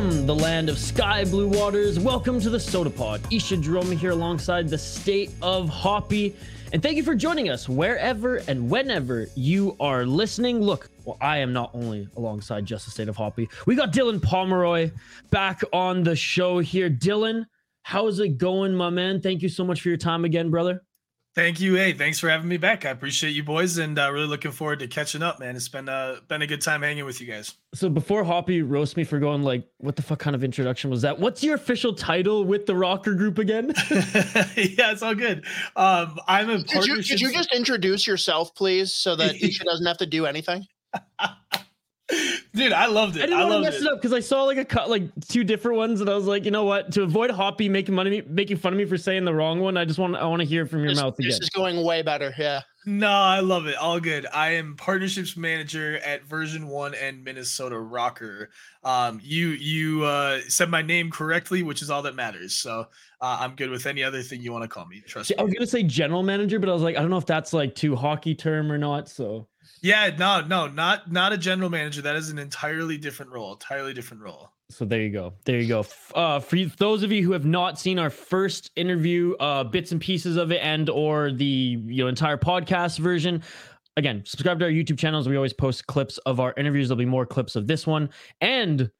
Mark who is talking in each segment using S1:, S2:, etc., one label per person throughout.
S1: From the land of sky blue waters, welcome to the Sota Pod. Isha Jerome here alongside the state of Hoppy. And thank you for joining us wherever and whenever you are listening. Look, well, I am not only alongside just the state of Hoppy. We got Dillon Pomeroy back on the show here. Dillon, how's it going, my man? Thank you so much for your time again, brother.
S2: Thank you. Hey, thanks for having me back. I appreciate you boys and uh, really looking forward to catching up, man. It's been uh, been a good time hanging with you guys.
S1: So before Hoppy roast me for going like, what the fuck kind of introduction was that? What's your official title with the ROKKR group again?
S2: yeah, it's all good. Um, I'm a
S3: Could you, could you just introduce yourself, please, so that Isha doesn't have to do anything?
S2: Dude, I loved it.
S1: I didn't
S2: I
S1: want to
S2: loved
S1: mess
S2: it.
S1: it up because I saw like a cut like two different ones, and I was like, you know what? To avoid Hoppy making money, making fun of me for saying the wrong one, I just want I want to hear from your
S3: This,
S1: mouth
S3: this
S1: again.
S3: is going way better. Yeah.
S2: No, I love it. All good. I am partnerships manager at version one and Minnesota ROKKR. Um, you you uh, said my name correctly, which is all that matters. So uh, I'm good with any other thing you want to call me. Trust
S1: See, I
S2: me.
S1: was gonna say general manager, but I was like, I don't know if that's like too hockey term or not. So
S2: Yeah, no, no, not not a general manager. That is an entirely different role. Entirely different role.
S1: So there you go. There you go. Uh, for you, those of you who have not seen our first interview, uh, bits and pieces of it, and or the you know entire podcast version, again, subscribe to our YouTube channels. We always post clips of our interviews. There'll be more clips of this one and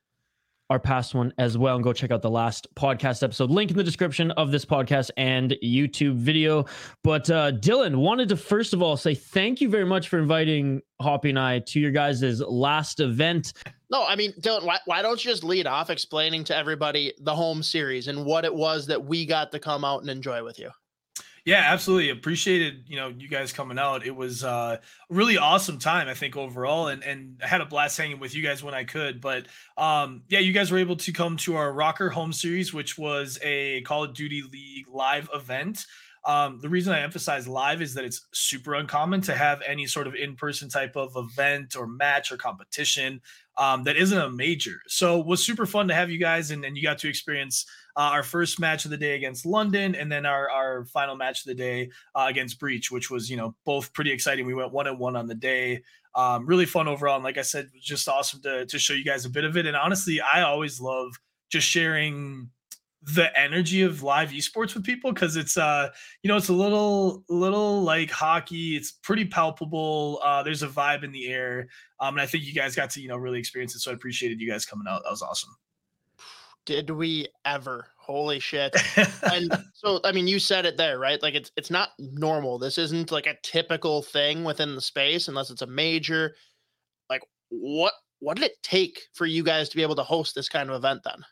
S1: our past one as well. And go check out the last podcast episode. Link in the description of this podcast and YouTube video. But uh, Dillon wanted to first of all say thank you very much for inviting Hoppy and I to your guys' last event.
S3: No, I mean, Dillon, why, why don't you just lead off explaining to everybody the home series and what it was that we got to come out and enjoy with you?
S2: Yeah, absolutely. Appreciated, you know, you guys coming out. It was uh, really awesome time, I think, overall, and and I had a blast hanging with you guys when I could. But um, yeah, you guys were able to come to our ROKKR Home Series, which was a Call of Duty League live event. Um, the reason I emphasize live is that it's super uncommon to have any sort of in-person type of event or match or competition um, that isn't a major. So it was super fun to have you guys, and, and you got to experience uh, our first match of the day against London, and then our our final match of the day uh, against Breach, which was you know both pretty exciting. We went one and one on the day. Um, really fun overall, and like I said, just awesome to to show you guys a bit of it. And honestly, I always love just sharing the energy of live esports with people because it's uh you know it's a little little like hockey it's pretty palpable uh there's a vibe in the air um and i think you guys got to you know really experience it so i appreciated you guys coming out that was awesome
S3: Did we ever? Holy shit. and so I mean you said it there, right? Like it's it's not normal. This isn't like a typical thing within the space unless it's a major. Like what what did it take for you guys to be able to host this kind of event then?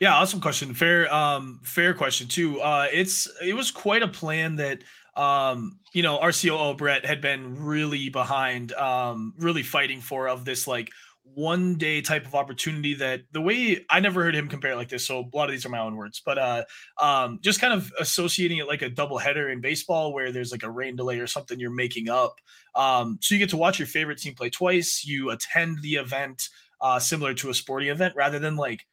S2: Yeah, awesome question. Fair, um, fair question too. Uh, it's it was quite a plan that um, you know, our COO Brett had been really behind, um, really fighting for of this like one day type of opportunity that the way I never heard him compare it like this. So a lot of these are my own words, but uh, um, just kind of associating it like a double header in baseball where there's like a rain delay or something you're making up. Um, so you get to watch your favorite team play twice. You attend the event uh, similar to a sporting event rather than like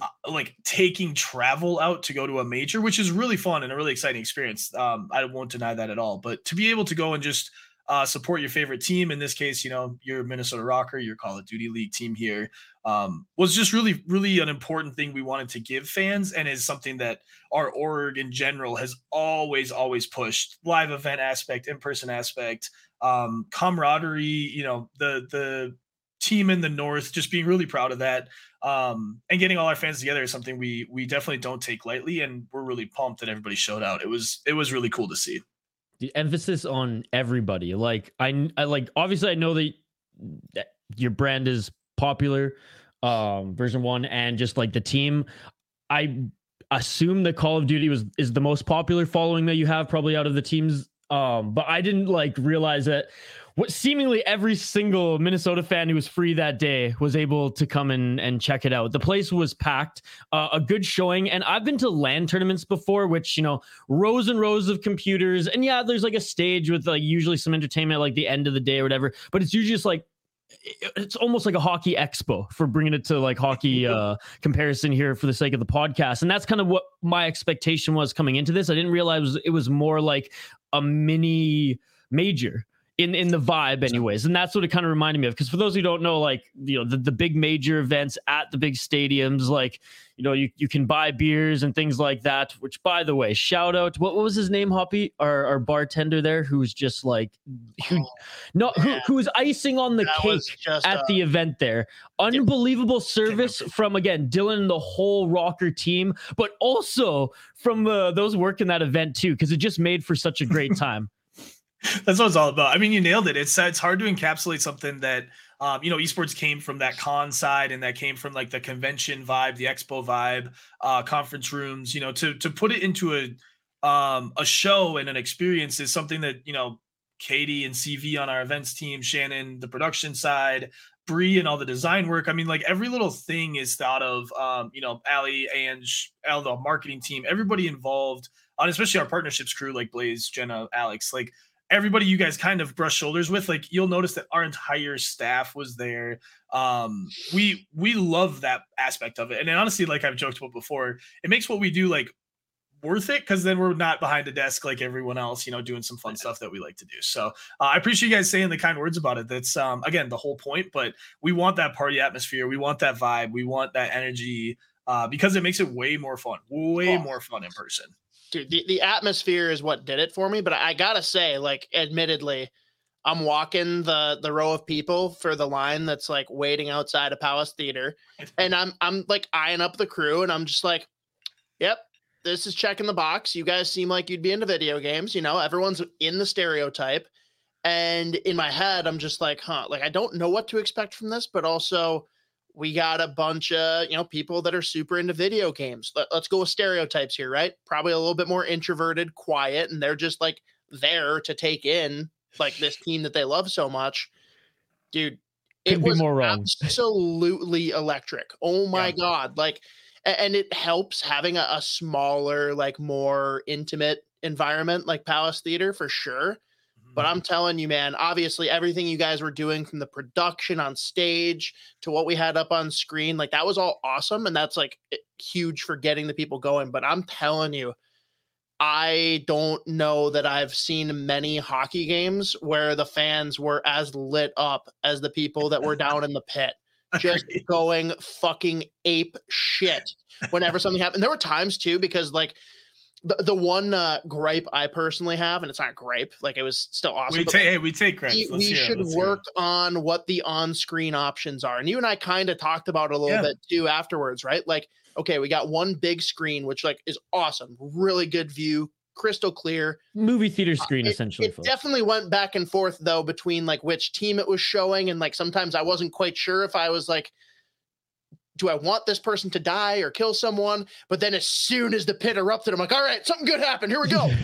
S2: uh, like taking travel out to go to a major, which is really fun and a really exciting experience. Um, I won't deny that at all. But to be able to go and just uh, support your favorite team, in this case, you know, your Minnesota ROKKR, your Call of Duty League team here, um, was just really, really an important thing we wanted to give fans, and is something that our org in general has always, always pushed. Live event aspect, in person aspect, um, camaraderie. You know, the the team in the north just being really proud of that um, and getting all our fans together is something we we definitely don't take lightly and we're really pumped that everybody showed out it was it was really cool to see
S1: the emphasis on everybody. Like I, I like obviously i know that, your brand is popular um version one and just like the team. I assume that call of duty was is the most popular following that you have probably out of the teams um but i didn't like realize that what seemingly every single Minnesota fan who was free that day was able to come and and check it out. The place was packed, uh, a good showing, and I've been to LAN tournaments before, which you know, rows and rows of computers, and yeah, there's like a stage with like usually some entertainment like the end of the day or whatever, but it's usually just like it's almost like a hockey expo for bringing it to like hockey uh comparison here for the sake of the podcast and that's kind of what my expectation was coming into this i didn't realize it was more like a mini major in in the vibe anyways and that's what it kind of reminded me of because for those who don't know like you know the, the big major events at the big stadiums like you know you, you can buy beers and things like that which by the way shout out what, what was his name hoppy our, our bartender there who's just like who
S3: Oh,
S1: no who,
S3: man.
S1: who was icing on the
S3: That
S1: cake
S3: just
S1: at
S3: a-
S1: the event there. Unbelievable service from again Dillon and the whole ROKKR team, but also from uh, those working that event too, because it just made for such a great time.
S2: That's what it's all about. I mean, you nailed it. It's it's hard to encapsulate something that um, you know, esports came from that con side and that came from like the convention vibe, the expo vibe, uh, conference rooms. You know, to to put it into a um, a show and an experience is something that you know, Katie and CV on our events team, Shannon, the production side, Bree and all the design work. I mean, like every little thing is thought of. Um, you know, Ali, and Al, the marketing team, everybody involved, and especially our partnerships crew like Blaze, Jenna, Alex, like everybody you guys kind of brush shoulders with like you'll notice that our entire staff was there. Um we we love that aspect of it. And honestly like i've joked about before it makes what we do like worth it because then we're not behind a desk like everyone else you know doing some fun stuff that we like to do. So uh, i appreciate you guys saying the kind words about it. That's um again the whole point but we want that party atmosphere. We want that vibe. We want that energy uh because it makes it way more fun. Way
S3: Oh.
S2: more fun in person
S3: dude the, the atmosphere is what did it for me but i gotta say like admittedly i'm walking the the row of people for the line that's like waiting outside of palace theater and i'm i'm like eyeing up the crew and i'm just like yep this is checking the box. You guys seem like you'd be into video games you know everyone's in the stereotype. And in my head i'm just like huh like i don't know what to expect from this but also we got a bunch of you know people that are super into video games. Let, us go with stereotypes here right? Probably a little bit more introverted quiet and they're just like there to take in like this team that they love so much. Dude it
S1: Couldn't be
S3: was
S1: more wrong.
S3: absolutely electric. Oh my
S2: Yeah.
S3: god like and it helps having a, a smaller like more intimate environment like palace theater for sure but mm-hmm. I'm telling you, man, obviously everything you guys were doing from the production on stage to what we had up on screen, like that was all awesome. And that's like huge for getting the people going. But I'm telling you, I don't know that I've seen many hockey games where the fans were as lit up as the people that were down in the pit, just going fucking ape shit whenever something happened. There were times too, because like, the, the one uh, gripe I personally have, and it's not gripe, like it was still awesome.
S2: we take hey we take credit
S3: we, we should
S2: let's it.
S3: work on what the on-screen options are and you and i kind of talked about it a little
S2: Yeah.
S3: bit too afterwards right like okay we got one big screen which like is awesome really good view crystal clear
S1: Movie theater screen,
S3: it,
S1: essentially.
S3: it
S1: folks.
S3: definitely went back and forth though between like which team it was showing and like sometimes i wasn't quite sure if i was like do I want this person to die or kill someone? But then as soon as the pit erupted, I'm like, all right, something good happened. Here we go.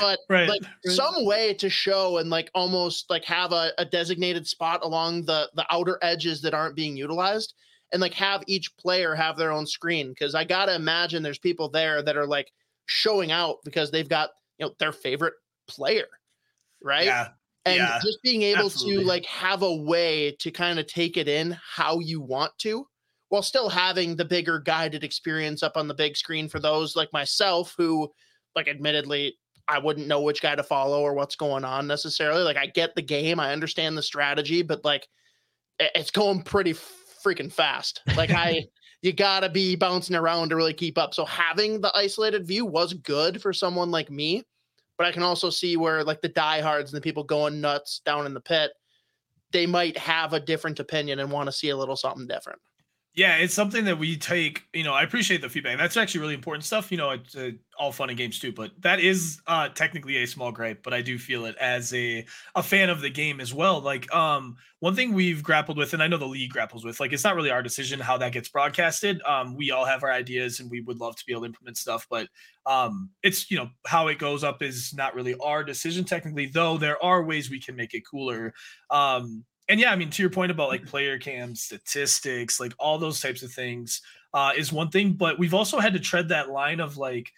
S3: But
S2: right
S3: like
S2: right.
S3: some way to show and like almost like have a, a designated spot along the the outer edges that aren't being utilized and like have each player have their own screen because i gotta imagine there's people there that are like showing out because they've got you know their favorite player right
S2: yeah
S3: and
S2: yeah,
S3: just being able
S2: absolutely.
S3: to like have a way to kind of take it in how you want to while still having the bigger guided experience up on the big screen for those like myself who like admittedly I wouldn't know which guy to follow or what's going on necessarily. Like I get the game, I understand the strategy, but like it's going pretty freaking fast. Like I you got to be bouncing around to really keep up. So having the isolated view was good for someone like me, but I can also see where like the diehards and the people going nuts down in the pit, they might have a different opinion and want to see a little something different.
S2: Yeah, it's something that we take. You know, I appreciate the feedback. That's actually really important stuff. You know, it's uh, all fun and games too, but that is uh technically a small gripe. But I do feel it as a a fan of the game as well. Like, um, one thing we've grappled with, and I know the league grapples with, like, it's not really our decision how that gets broadcasted. Um, we all have our ideas, and we would love to be able to implement stuff, but um, it's you know how it goes up is not really our decision technically. Though there are ways we can make it cooler. Um, and yeah, I mean, to your point about like player cam statistics, like all those types of things uh, is one thing, but we've also had to tread that line of like,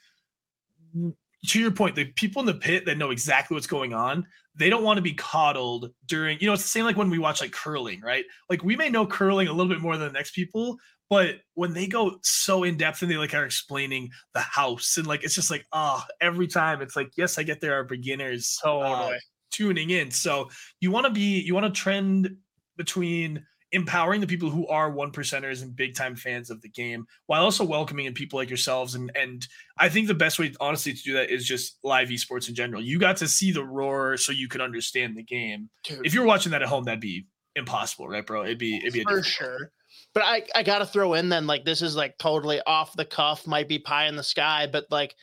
S2: to your point, the people in the pit that know exactly what's going on, they don't want to be coddled during, you know, it's the same like when we watch like curling, right? Like we may know curling a little bit more than the next people, but when they go so in depth and they like are explaining the house and like it's just like, oh, every time it's like, yes, I get there are beginners.
S3: Totally.
S2: Uh, tuning in. So you want to be you want to trend between empowering the people who are one percenters and big time fans of the game while also welcoming in people like yourselves and and I think the best way honestly to do that is just live esports in general. You got to see the roar so you could understand the game.
S3: Dude.
S2: If you're watching that at home that'd be impossible, right bro? It'd be it'd be a
S3: for sure. But I, I gotta throw in then like this is like totally off the cuff, might be pie in the sky, but like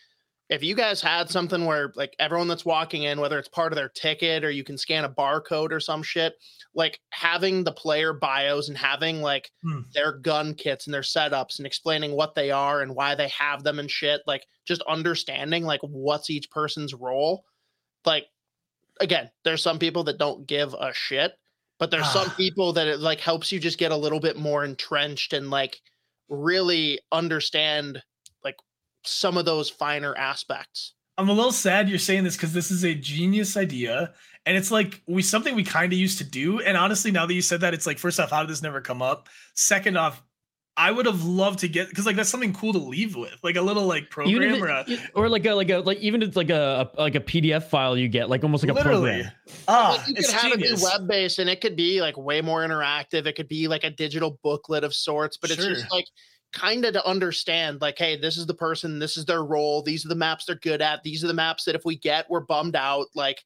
S3: if you guys had something where like everyone that's walking in, whether it's part of their ticket or you can scan a barcode or some shit, like having the player bios and having like
S2: Hmm.
S3: their gun kits and their setups and explaining what they are and why they have them and shit, like just understanding like what's each person's role. Like again, there's some people that don't give a shit, but there's some
S2: Ah.
S3: people that it like helps you just get a little bit more entrenched and like really understand some of those finer aspects.
S2: I'm a little sad you're saying this because this is a genius idea. And it's like we something we kind of used to do. And honestly, now that you said that, it's like first off, how did this never come up? Second off, I would have loved to get because like that's something cool to leave with, like a little like
S1: Even
S2: program
S1: if
S2: or a
S1: or like a like a like even if it's like a, a like a PDF file you get, like almost like a
S2: literally.
S1: program.
S2: Ah,
S3: like you
S2: it's
S3: could have
S2: genius.
S3: it be web based and it could be like way more interactive. It could be like a digital booklet of sorts, but it's just like kind of to understand like, hey, this is the person, this is their role, these are the maps they're good at, these are the maps that if we get, we're bummed out, like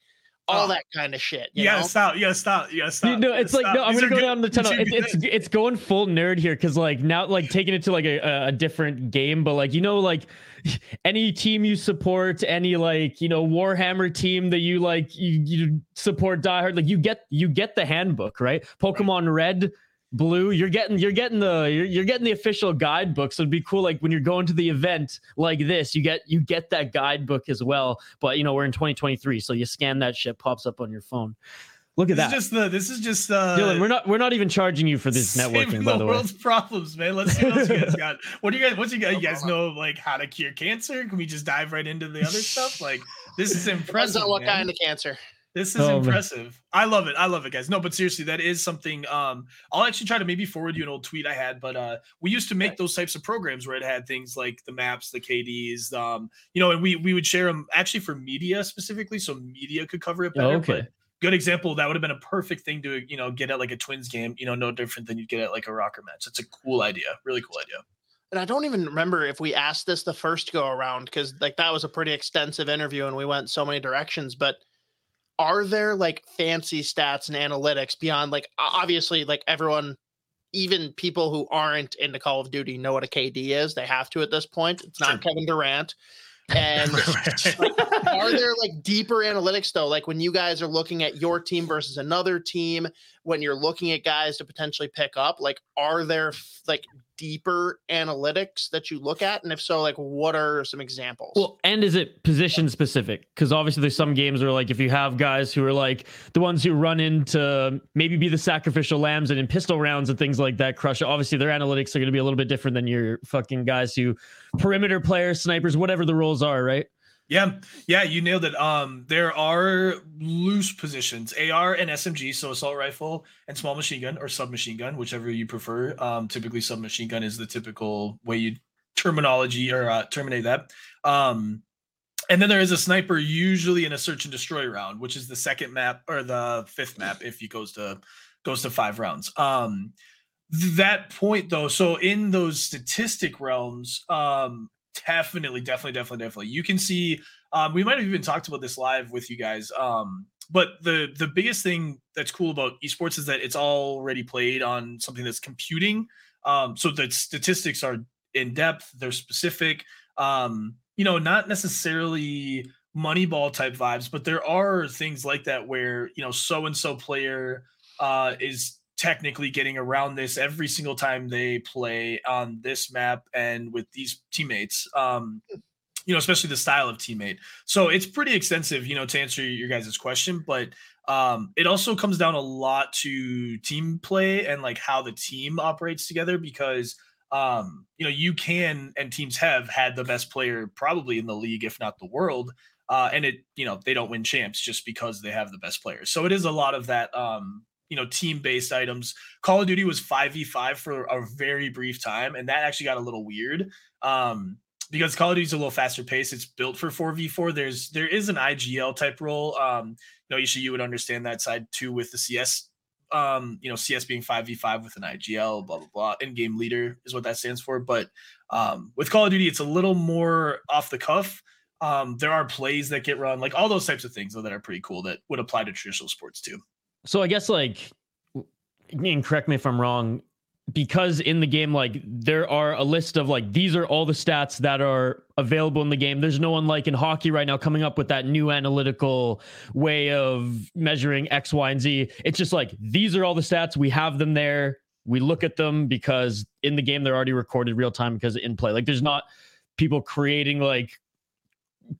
S3: all
S2: Ah.
S3: that kind of shit.
S2: You
S3: You
S2: gotta
S3: know?
S2: stop. You gotta stop. You gotta stop.
S1: No,
S2: you gotta
S1: it's like
S2: stop.
S1: no. I'm
S2: These
S1: gonna go
S2: good-
S1: down the tunnel. It's it's it's going full nerd here because like now like taking it to like a, a different game, but like you know like any team you support, any like you know Warhammer team that you like you you support diehard, like you get you get the handbook right. Pokemon Red. Blue, you're getting you're getting the you're, you're getting the official guidebook. So it'd be cool, like when you're going to the event like this, you get you get that guidebook as well. But you know we're in 2023, so you scan that shit, pops up on your phone. Look at that.
S2: This
S1: that.
S2: is just the. This is just uh.
S1: Dillon, we're not we're not even charging you for this
S2: saving
S1: networking, by the way.
S2: world's problems, man. Let's see what else you guys got. What do you guys? What do you guys? You guys know like how to cure cancer? Can we just dive right into the other stuff? Like this is
S3: Depends
S2: impressive.
S3: on what
S2: man.
S3: kind of cancer.
S2: This is
S1: Oh, man.
S2: impressive. I love it. I love it, guys. No, but seriously, that is something. Um, I'll actually try to maybe forward you an old tweet I had, but uh, we used to make those types of programs where it had things like the maps, the KDs, um, you know, and we we would share them actually for media specifically, so media could cover it
S1: Oh,
S2: better.
S1: okay.
S2: But good example. That would have been a perfect thing to you know get at like a Twins game. You know, no different than you'd get at like a ROKKR match. It's a cool idea. Really cool idea.
S3: And I don't even remember if we asked this the first go around because like that was a pretty extensive interview and we went so many directions. But are there like fancy stats and analytics beyond like obviously like everyone, even people who aren't into Call of Duty know what a KD is. They have to at this point. It's not. Kevin Durant. And are there like deeper analytics though? Like when you guys are looking at your team versus another team, when you're looking at guys to potentially pick up, like are there like deeper analytics that you look at? And if so, like what are some examples?
S1: Well, and is it position specific? Because obviously there's some games where like if you have guys who are like the ones who run into maybe be the sacrificial lambs and in pistol rounds and things like that, crush. Obviously their analytics are going to be a little bit different than your fucking guys who perimeter players, snipers, whatever the roles are, right?
S2: Yeah, yeah, you nailed it. Um, there are loose positions, AR and SMG, so assault rifle and small machine gun or submachine gun, whichever you prefer. Um, typically submachine gun is the typical way you terminology or uh, terminate that. Um, and then there is a sniper, usually in a search and destroy round, which is the second map or the fifth map if he goes to goes to five rounds. Um, th- that point though, so in those statistic realms, um, definitely, definitely, definitely, definitely, you can see. Um, we might have even talked about this live with you guys. Um, but the the biggest thing that's cool about esports is that it's already played on something that's computing Um, so the statistics are in depth, they're specific. Um, you know, not necessarily Moneyball type vibes, but there are things like that where you know so and so player uh, is technically getting around this every single time they play on this map and with these teammates. Um, you know, especially the style of teammate. So it's pretty extensive, you know, to answer your guys' question, but um, it also comes down a lot to team play and like how the team operates together because um, you know, you can and teams have had the best player probably in the league, if not the world. Uh, and it, you know, they don't win champs just because they have the best players. So it is a lot of that um, you know, team-based items. Call of Duty was 5v5 for a very brief time, and that actually got a little weird. Um, because Call of Duty's a little faster pace. It's built for 4v4. There's there is an IGL type role. Um, you know, you should you would understand that side too with the CS. Um, you know, CS being 5v5 with an IGL, blah blah blah. In-game leader is what that stands for. But um, with Call of Duty, it's a little more off the cuff. Um, there are plays that get run, like all those types of things though, that are pretty cool that would apply to traditional sports too.
S1: So I guess like, and correct me if I'm wrong, because in the game, like there are a list of like these are all the stats that are available in the game. There's no one like in hockey right now coming up with that new analytical way of measuring X, Y, and Z. It's just like these are all the stats. We have them there. We look at them because in the game they're already recorded real time because in play. Like there's not people creating like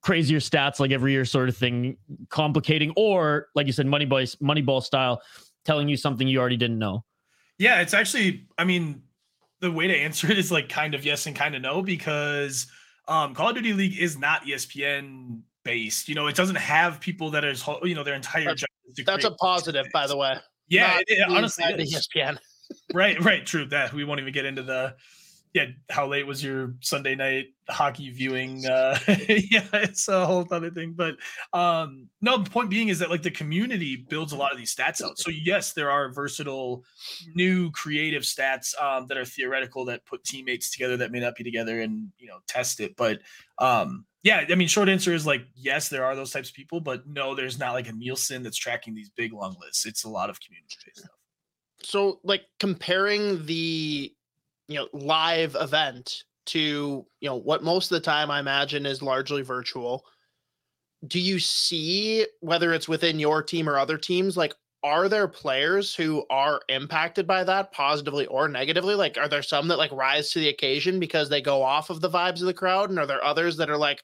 S1: crazier stats like every year sort of thing, complicating or like you said, Moneyball Moneyball style, telling you something you already didn't know.
S2: Yeah, it's actually, I mean, the way to answer it is like kind of yes and kind of no because um, Call of Duty League is not ESPN based. You know, it doesn't have people that is you know their entire
S3: that's, that's a positive, by the way.
S2: Yeah, it, it, honestly,
S3: ESPN.
S2: right, right, true. That we won't even get into the yeah, how late was your Sunday night hockey viewing? Uh, yeah, it's a whole other thing. But um, no, the point being is that like the community builds a lot of these stats out. So yes, there are versatile, new creative stats um, that are theoretical that put teammates together that may not be together and you know test it. But um, yeah, I mean, short answer is like yes, there are those types of people, but no, there's not like a Nielsen that's tracking these big long lists. It's a lot of community based stuff.
S3: So like comparing the you know live event to you know what most of the time i imagine is largely virtual. Do you see whether it's within your team or other teams like are there players who are impacted by that positively or negatively? Like are there some that like rise to the occasion because they go off of the vibes of the crowd? And are there others that are like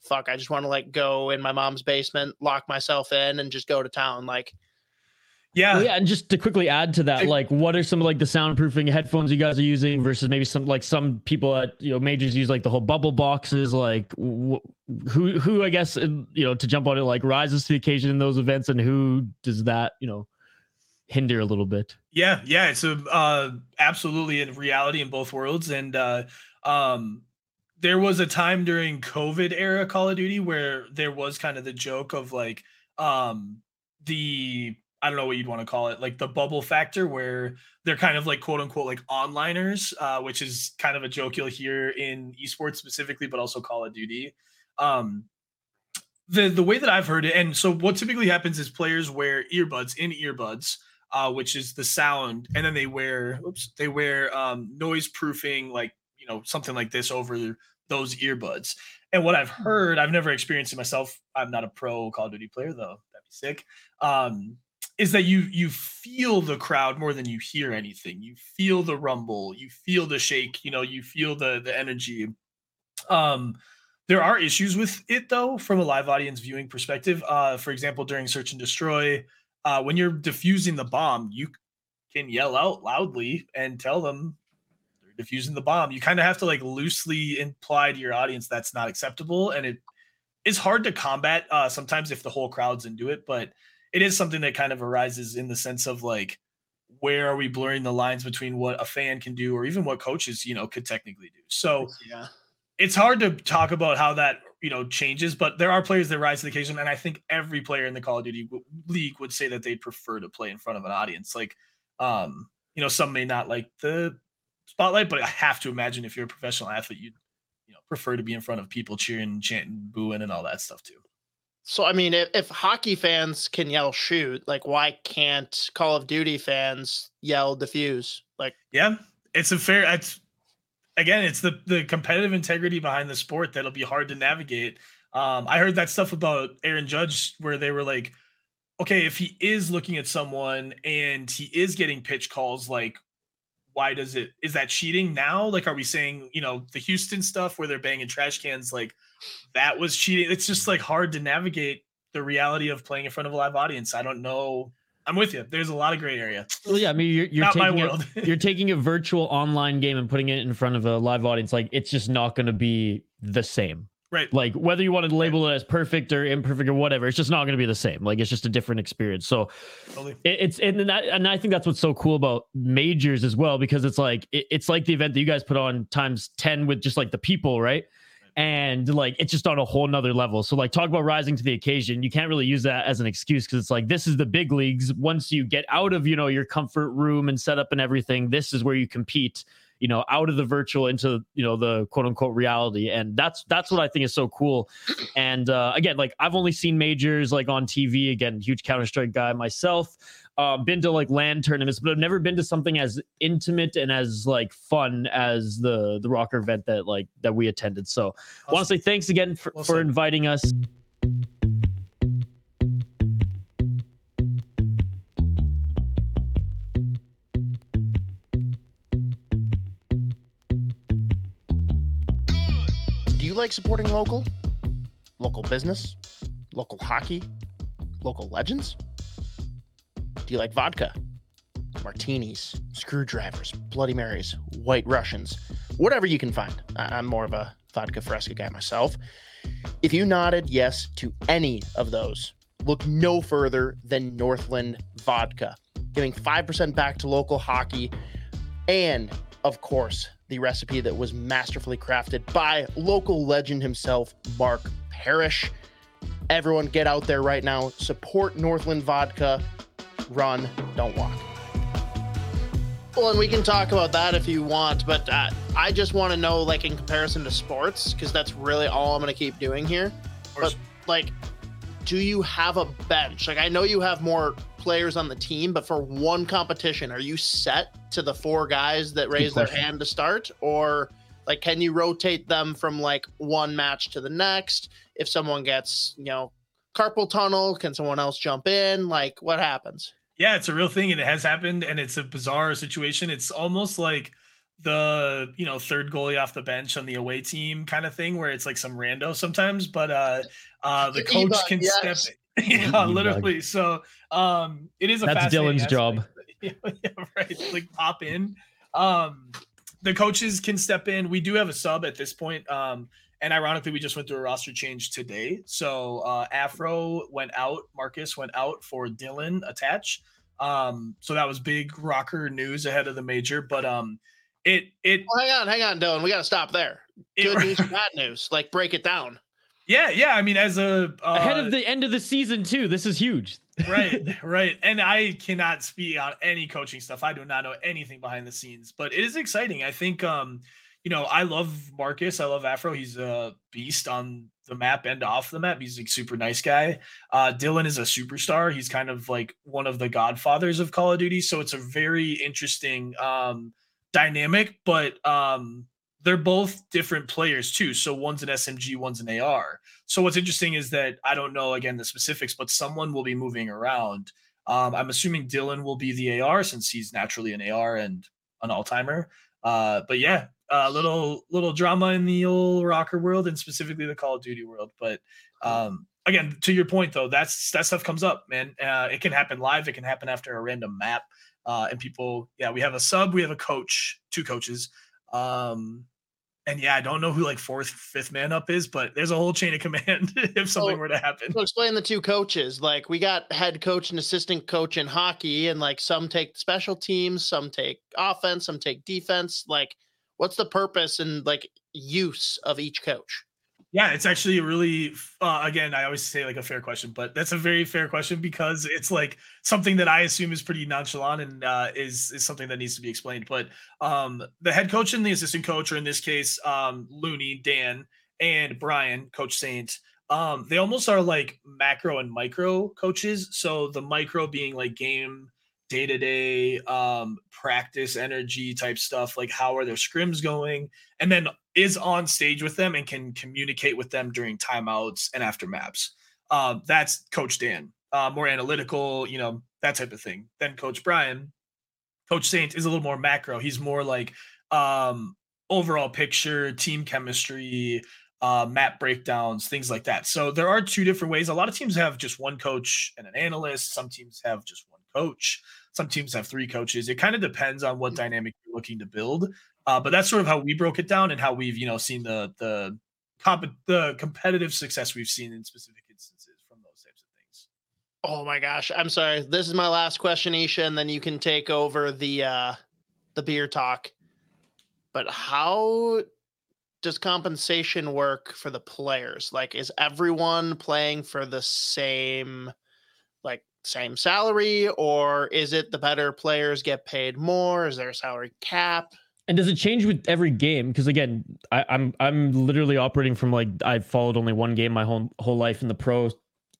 S3: fuck i just want to like go in my mom's basement lock myself in and just go to town? Like
S2: yeah.
S1: Well, yeah. And just to quickly add to that, like, what are some of like the soundproofing headphones you guys are using versus maybe some like some people at you know majors use like the whole bubble boxes? Like, wh- who who I guess you know to jump on it like rises to the occasion in those events, and who does that you know hinder a little bit?
S2: Yeah, yeah, it's a uh, absolutely a reality in both worlds, and uh, um, there was a time during COVID era Call of Duty where there was kind of the joke of like um the I don't know what you'd want to call it, like the bubble factor, where they're kind of like quote unquote like onliners, uh, which is kind of a joke you'll hear in esports specifically, but also Call of Duty. Um, the the way that I've heard it, and so what typically happens is players wear earbuds in earbuds, uh, which is the sound, and then they wear oops, they wear um, noise proofing, like you know something like this over those earbuds. And what I've hmm. heard, I've never experienced it myself. I'm not a pro Call of Duty player though. That'd be sick. Um, is that you you feel the crowd more than you hear anything. You feel the rumble, you feel the shake, you know, you feel the the energy. Um there are issues with it though from a live audience viewing perspective. Uh for example, during search and destroy, uh when you're defusing the bomb, you can yell out loudly and tell them they're defusing the bomb. You kind of have to like loosely imply to your audience that's not acceptable and it is hard to combat uh sometimes if the whole crowd's into it, but it is something that kind of arises in the sense of like where are we blurring the lines between what a fan can do or even what coaches you know could technically do? So
S3: yeah.
S2: it's hard to talk about how that you know changes but there are players that rise to the occasion and i think every player in the call of duty league would say that they'd prefer to play in front of an audience. Like um you know some may not like the spotlight but i have to imagine if you're a professional athlete you'd you know prefer to be in front of people cheering chanting booing and all that stuff too
S3: so I mean, if, if hockey fans can yell shoot, like why can't Call of Duty fans yell defuse? Like,
S2: yeah, it's a fair. It's again, it's the the competitive integrity behind the sport that'll be hard to navigate. Um, I heard that stuff about Aaron Judge where they were like, okay, if he is looking at someone and he is getting pitch calls, like, why does it is that cheating now? Like, are we saying, you know, the Houston stuff where they're banging trash cans, like that was cheating? It's just like hard to navigate the reality of playing in front of a live audience. I don't know. I'm with you. There's a lot of gray area.
S1: Well, yeah, I mean, you're, you're taking a, you're taking a virtual online game and putting it in front of a live audience. Like, it's just not going to be the same.
S2: Right.
S1: Like, whether you want to label it as perfect or imperfect or whatever, it's just not going to be the same. Like, it's just a different experience. So,
S2: Totally.
S1: it, it's and that and I think that's what's so cool about majors as well because it's like it, it's like the event that you guys put on times 10 with just like the people right and like it's just on a whole nother level. So like talk about rising to the occasion. You can't really use that as an excuse because it's like this is the big leagues. Once you get out of you know your comfort room and setup and everything this is where you compete you know out of the virtual into you know the quote unquote reality. And that's that's what i think is so cool. And uh again like i've only seen majors like on tv again huge counter-strike guy myself um, been to like LAN tournaments, but I've never been to something as intimate and as like fun as the the ROKKR event that like that we attended. So I want to say thanks again for,
S2: Well
S1: for inviting us.
S3: Do you like supporting local? Local business? Local hockey? Local legends? You like vodka? Martinis, screwdrivers, Bloody Marys, White Russians, whatever you can find. I- I'm more of a vodka fresca guy myself. If you nodded yes to any of those, look no further than Northland Vodka, giving 5% back to local hockey and, of course, the recipe that was masterfully crafted by local legend himself, Mark Parrish. Everyone, get out there right now. Support Northland Vodka. Run, don't walk. Well, and we can talk about that if you want, but uh, I just want to know, like, in comparison to sports, because that's really all I'm going to keep doing here. But, like, do you have a bench? Like, I know you have more players on the team, but for one competition, are you set to the four guys that raise their hand to start? Or, like, can you rotate them from, like, one match to the next? If someone gets, you know, carpal tunnel, can someone else jump in? Like, what happens?
S2: Yeah, it's a real thing and it has happened and it's a bizarre situation. It's almost like the, you know, third goalie off the bench on the away team kind of thing where it's like some rando sometimes, but uh uh the
S3: The
S2: coach
S3: E-bug,
S2: can
S3: yes.
S2: step yeah,
S1: E-bug.
S2: literally. So um it is a
S1: That's
S2: fascinating
S1: Dillon's job.
S2: aspect. Yeah, yeah, right. Like pop in. Um the coaches can step in. We do have a sub at this point. Um and ironically, we just went through a roster change today. So uh, Afro went out, Marcus went out for Dylan attach. Um, so that was big ROKKR news ahead of the major. But um, it it,
S3: Well, hang on, hang on, Dillon. We got to stop there.
S2: it
S3: Good news, or bad news. Like, break it down.
S2: yeah yeah. I mean, as a uh,
S1: Ahead of the end of the season too. This is huge.
S2: right right and i cannot speak on any coaching stuff i do not know anything behind the scenes but it is exciting i think um you know i love marcus i love afro he's a beast on the map and off the map he's a super nice guy uh dylan is a superstar he's kind of like one of the godfathers of call of duty so it's a very interesting um dynamic but um they're both different players too so one's an smg one's an ar so what's interesting is that I don't know again the specifics, but someone will be moving around. Um, I'm assuming Dylan will be the AR since he's naturally an AR and an all timer. Uh, but yeah, a little little drama in the old ROKKR world and specifically the Call of Duty world. But um, again, to your point though, that's that stuff comes up, man. Uh, it can happen live. It can happen after a random map. Uh, and people, yeah, we have a sub, we have a coach, two coaches. Um, and yeah, I don't know who like fourth, fifth man up is, but there's a whole chain of command if something
S3: So-
S2: were to happen.
S3: So explain the two coaches. Like we got head coach and assistant coach in hockey, and like some take special teams, some take offense, some take defense. Like, what's the purpose and like use of each coach?
S2: Yeah, it's actually a really uh, again, I always say like a fair question, but that's a very fair question because it's like something that I assume is pretty nonchalant and uh, is is something that needs to be explained. But um, the head coach and the assistant coach, or in this case, um, Looney, Dan, and Brian, Coach Saint, um, they almost are like macro and micro coaches. So the micro being like game day to day um, practice energy type stuff. Like how are their scrims going, and then is on stage with them and can communicate with them during timeouts and after maps. Um, that's Coach Dan, uh, more analytical, you know, that type of thing. Then Coach Brian, Coach Saint is a little more macro. He's more like um, overall picture, team chemistry, uh, map breakdowns, things like that. So there are two different ways. A lot of teams have just one coach and an analyst. Some teams have just one coach. Some teams have three coaches. It kind of depends on what mm. dynamic you're looking to build. Uh, but that's sort of how we broke it down and how we've you know seen the the comp- the competitive success we've seen in specific instances from those types of things.
S3: Oh my gosh, I'm sorry. This is my last question, Isha, and then you can take over the uh, the beer talk. But how does compensation work for the players? Like, is everyone playing for the same, same salary, or is it the better players get paid more? Is there a salary cap?
S1: And does it change with every game? Because again, I, I'm I'm literally operating from like I've followed only one game my whole whole life in the pro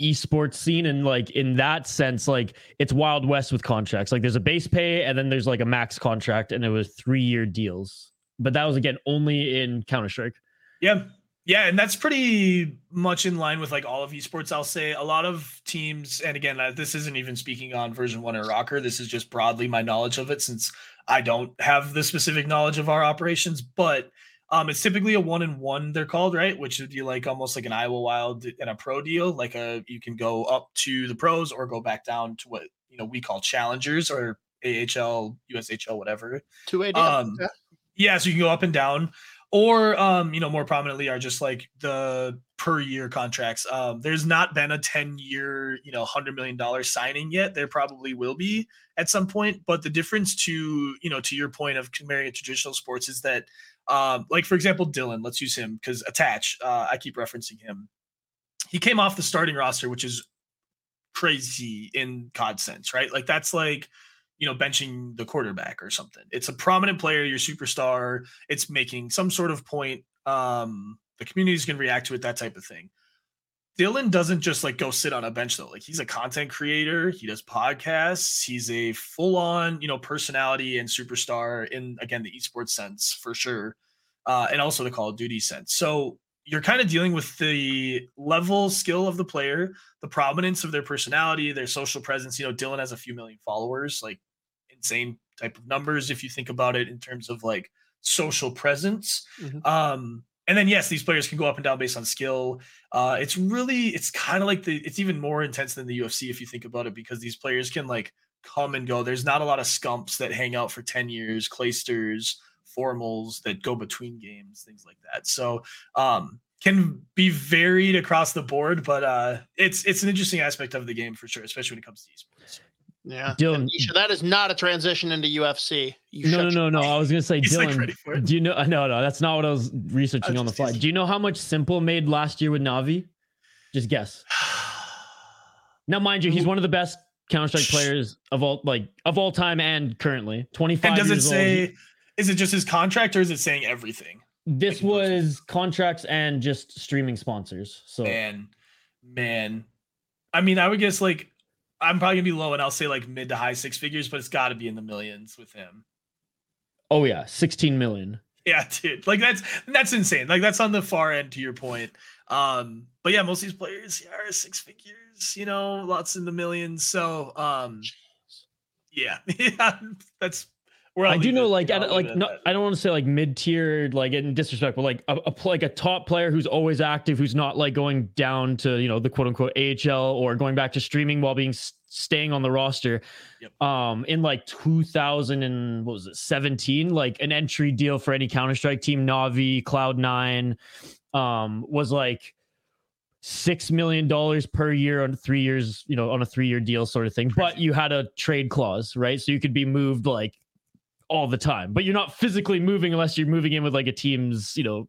S1: esports scene and like in that sense like it's wild west with contracts like there's a base pay and then there's like a max contract and it was three year deals but that was again only in Counter Strike.
S2: Yeah, yeah, and that's pretty much in line with like all of esports. I'll say a lot of teams, and again, uh, this isn't even speaking on version one or ROKKR. This is just broadly my knowledge of it, since I don't have the specific knowledge of our operations. But um, it's typically a one and one. They're called right, which would be like almost like an Iowa Wild and a pro deal. Like a you can go up to the pros or go back down to what you know we call challengers or AHL, USHL, whatever.
S3: Two A. Um, yeah
S2: yeah, so you can go up and down, or um, you know, more prominently are just like the per year contracts. Um, there's not been a 10 year, you know, hundred million dollar signing yet. There probably will be at some point, but the difference to you know, to your point of comparing it to traditional sports is that, um, like for example, Dylan. Let's use him because attach. Uh, I keep referencing him. He came off the starting roster, which is crazy in COD sense, right? Like that's like you know, benching the quarterback or something. It's a prominent player, your superstar. It's making some sort of point. Um, the community's gonna react to it, that type of thing. Dylan doesn't just like go sit on a bench though. Like he's a content creator. He does podcasts. He's a full on, you know, personality and superstar in again the esports sense for sure, uh, and also the Call of Duty sense. So you're kind of dealing with the level skill of the player, the prominence of their personality, their social presence. You know, Dylan has a few million followers. Like insane type of numbers if you think about it in terms of like social presence. Mm-hmm. Um, and then yes, these players can go up and down based on skill. Uh, it's really it's kind of like the it's even more intense than the UFC if you think about it because these players can like come and go. There's not a lot of scumps that hang out for 10 years, claysters, formals that go between games, things like that. So um can be varied across the board, but uh it's it's an interesting aspect of the game for sure, especially when it comes to esports.
S3: Yeah, Dylan, that is not a transition into UFC.
S1: You no, no, no, no. I was gonna say, He's Dylan. Like do you know? No, no, that's not what I was researching on the fly. Do you know how much s1mple made last year with Navi? Just guess. now, mind you, he's one of the best Counter Strike players of all, like of all time and currently. Twenty five.
S2: And does it say? Old. Is it just his contract, or is it saying everything?
S1: This was contracts and just streaming sponsors. So
S2: man, man, I mean, I would guess like I'm probably gonna be low, and I'll say like mid to high six figures, but it's got to be in the millions with him.
S1: Oh yeah, 16 million.
S2: Yeah, dude. Like that's that's insane. Like that's on the far end to your point. Um, but yeah, most of these players are six figures. You know, lots in the millions. So um, yeah, yeah, that's
S1: I do know, like, I, like, no, I don't want to say like mid tier, like in disrespect, but like a, a, like a top player who's always active, who's not like going down to you know the quote unquote AHL or going back to streaming while being staying on the roster. Yep. Um, in like 2000 and what was it, 17, like an entry deal for any Counter Strike team, Navi, Cloud Nine, um, was like six million dollars per year on three years, you know, on a three year deal sort of thing. But you had a trade clause, right? So you could be moved like all the time, but you're not physically moving unless you're moving in with like a team's, you know,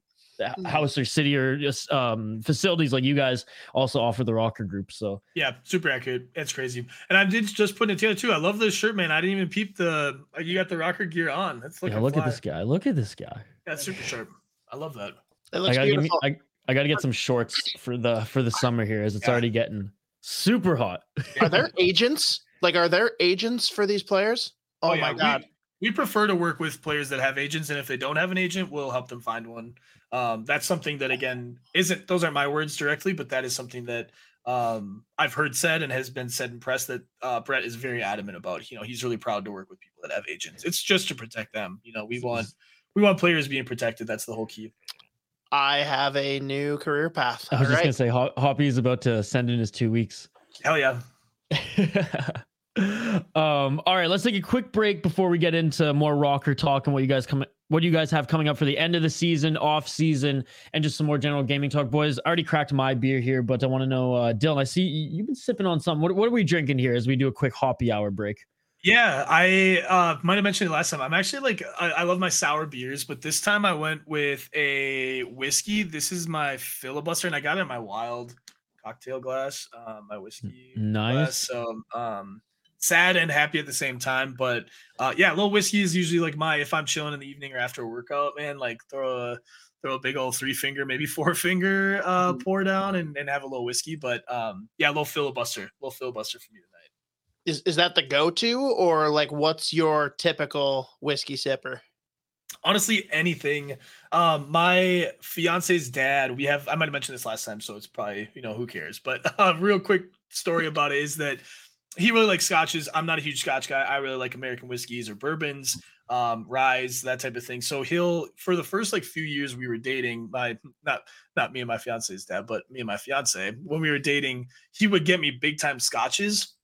S1: house or city or just um, facilities like you guys also offer the ROKKR group. So
S2: yeah, super accurate. It's crazy. And I did just put it together too. I love this shirt, man. I didn't even peep the you got the ROKKR gear on. That's looking.
S1: Yeah, look
S2: fly.
S1: at this guy. Look at this guy.
S2: Yeah, super sharp. I love that.
S3: It looks I beautiful.
S1: Me, I, I got to get some shorts for the for the summer here as it's yeah. already getting super hot.
S3: Are there agents Like, are there agents for these players? Oh,
S2: Oh, yeah,
S3: my
S2: we-
S3: god.
S2: We prefer to work with players that have agents and if they don't have an agent we'll help them find one. Um, that's something that again isn't those aren't my words directly but that is something that um, i've heard said and has been said in press that uh, brett is very adamant about. You know he's really proud to work with people that have agents. It's just to protect them. You know we want we want players being protected. That's the whole key.
S3: I have a new career path.
S1: I was
S3: All
S1: just
S3: right.
S1: gonna say Hoppy is about to send in his two weeks.
S2: hell yeah
S1: um, all right, let's take a quick break before we get into more ROKKR talk and what you guys come what do you guys have coming up for the end of the season, off season, and just some more general gaming talk. Boys, I already cracked my beer here, but I want to know, uh, Dillon. I see you- you've been sipping on something. What, what are we drinking here as we do a quick hoppy hour break?
S2: Yeah, I uh, might have mentioned it last time. I'm actually like I, I love my sour beers, but this time I went with a whiskey. This is my filibuster, and I got it in my wild cocktail glass. Uh, my whiskey
S1: Nice.
S2: glass. So um, sad and happy at the same time. But uh, yeah, a little whiskey is usually like my if I'm chilling in the evening or after a workout, man. Like throw a throw a big old three finger, maybe four finger uh, pour down and, and have a little whiskey. But um, yeah, a little filibuster, a little filibuster for me tonight.
S3: Is is that the go-to or like what's your typical whiskey sipper?
S2: honestly anything um my fiance's dad we have i might have mentioned this last time so it's probably you know who cares but a real quick story about it is that he really likes scotches. I'm not a huge scotch guy. I really like american whiskeys or bourbons um ryes that type of thing. So he'll for the first like few years we were dating my not not me and my fiance's dad but me and my fiance when we were dating he would get me big time scotches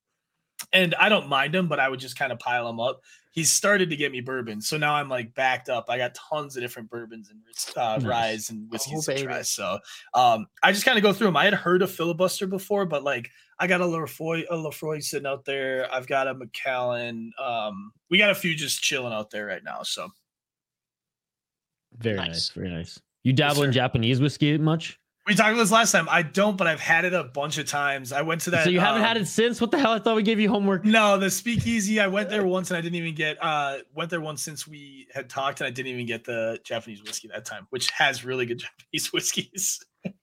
S2: and i don't mind them but i would just kind of pile them up he's started to get me bourbon. So now I'm like backed up. I got tons of different bourbons and uh,
S1: Nice.
S2: ryes and whiskeys to try. So um, I just kind of go through them. I had heard of filibuster before, but like I got a Laphroaig, a Laphroaig sitting out there. I've got a Macallan. Um, we got a few just chilling out there right now. So
S1: Very nice.
S3: Nice.
S1: very nice. You dabble in. Japanese whiskey much?
S2: We talked about this last time. I don't, but I've had it a bunch of times. I went to that.
S1: so you haven't had
S2: um,
S1: it since? What the hell? I thought we gave you homework.
S2: No, the speakeasy. I went there once and I didn't even get uh went there once since we had talked and I didn't even get the Japanese whiskey that time, which has really good Japanese whiskeys. um,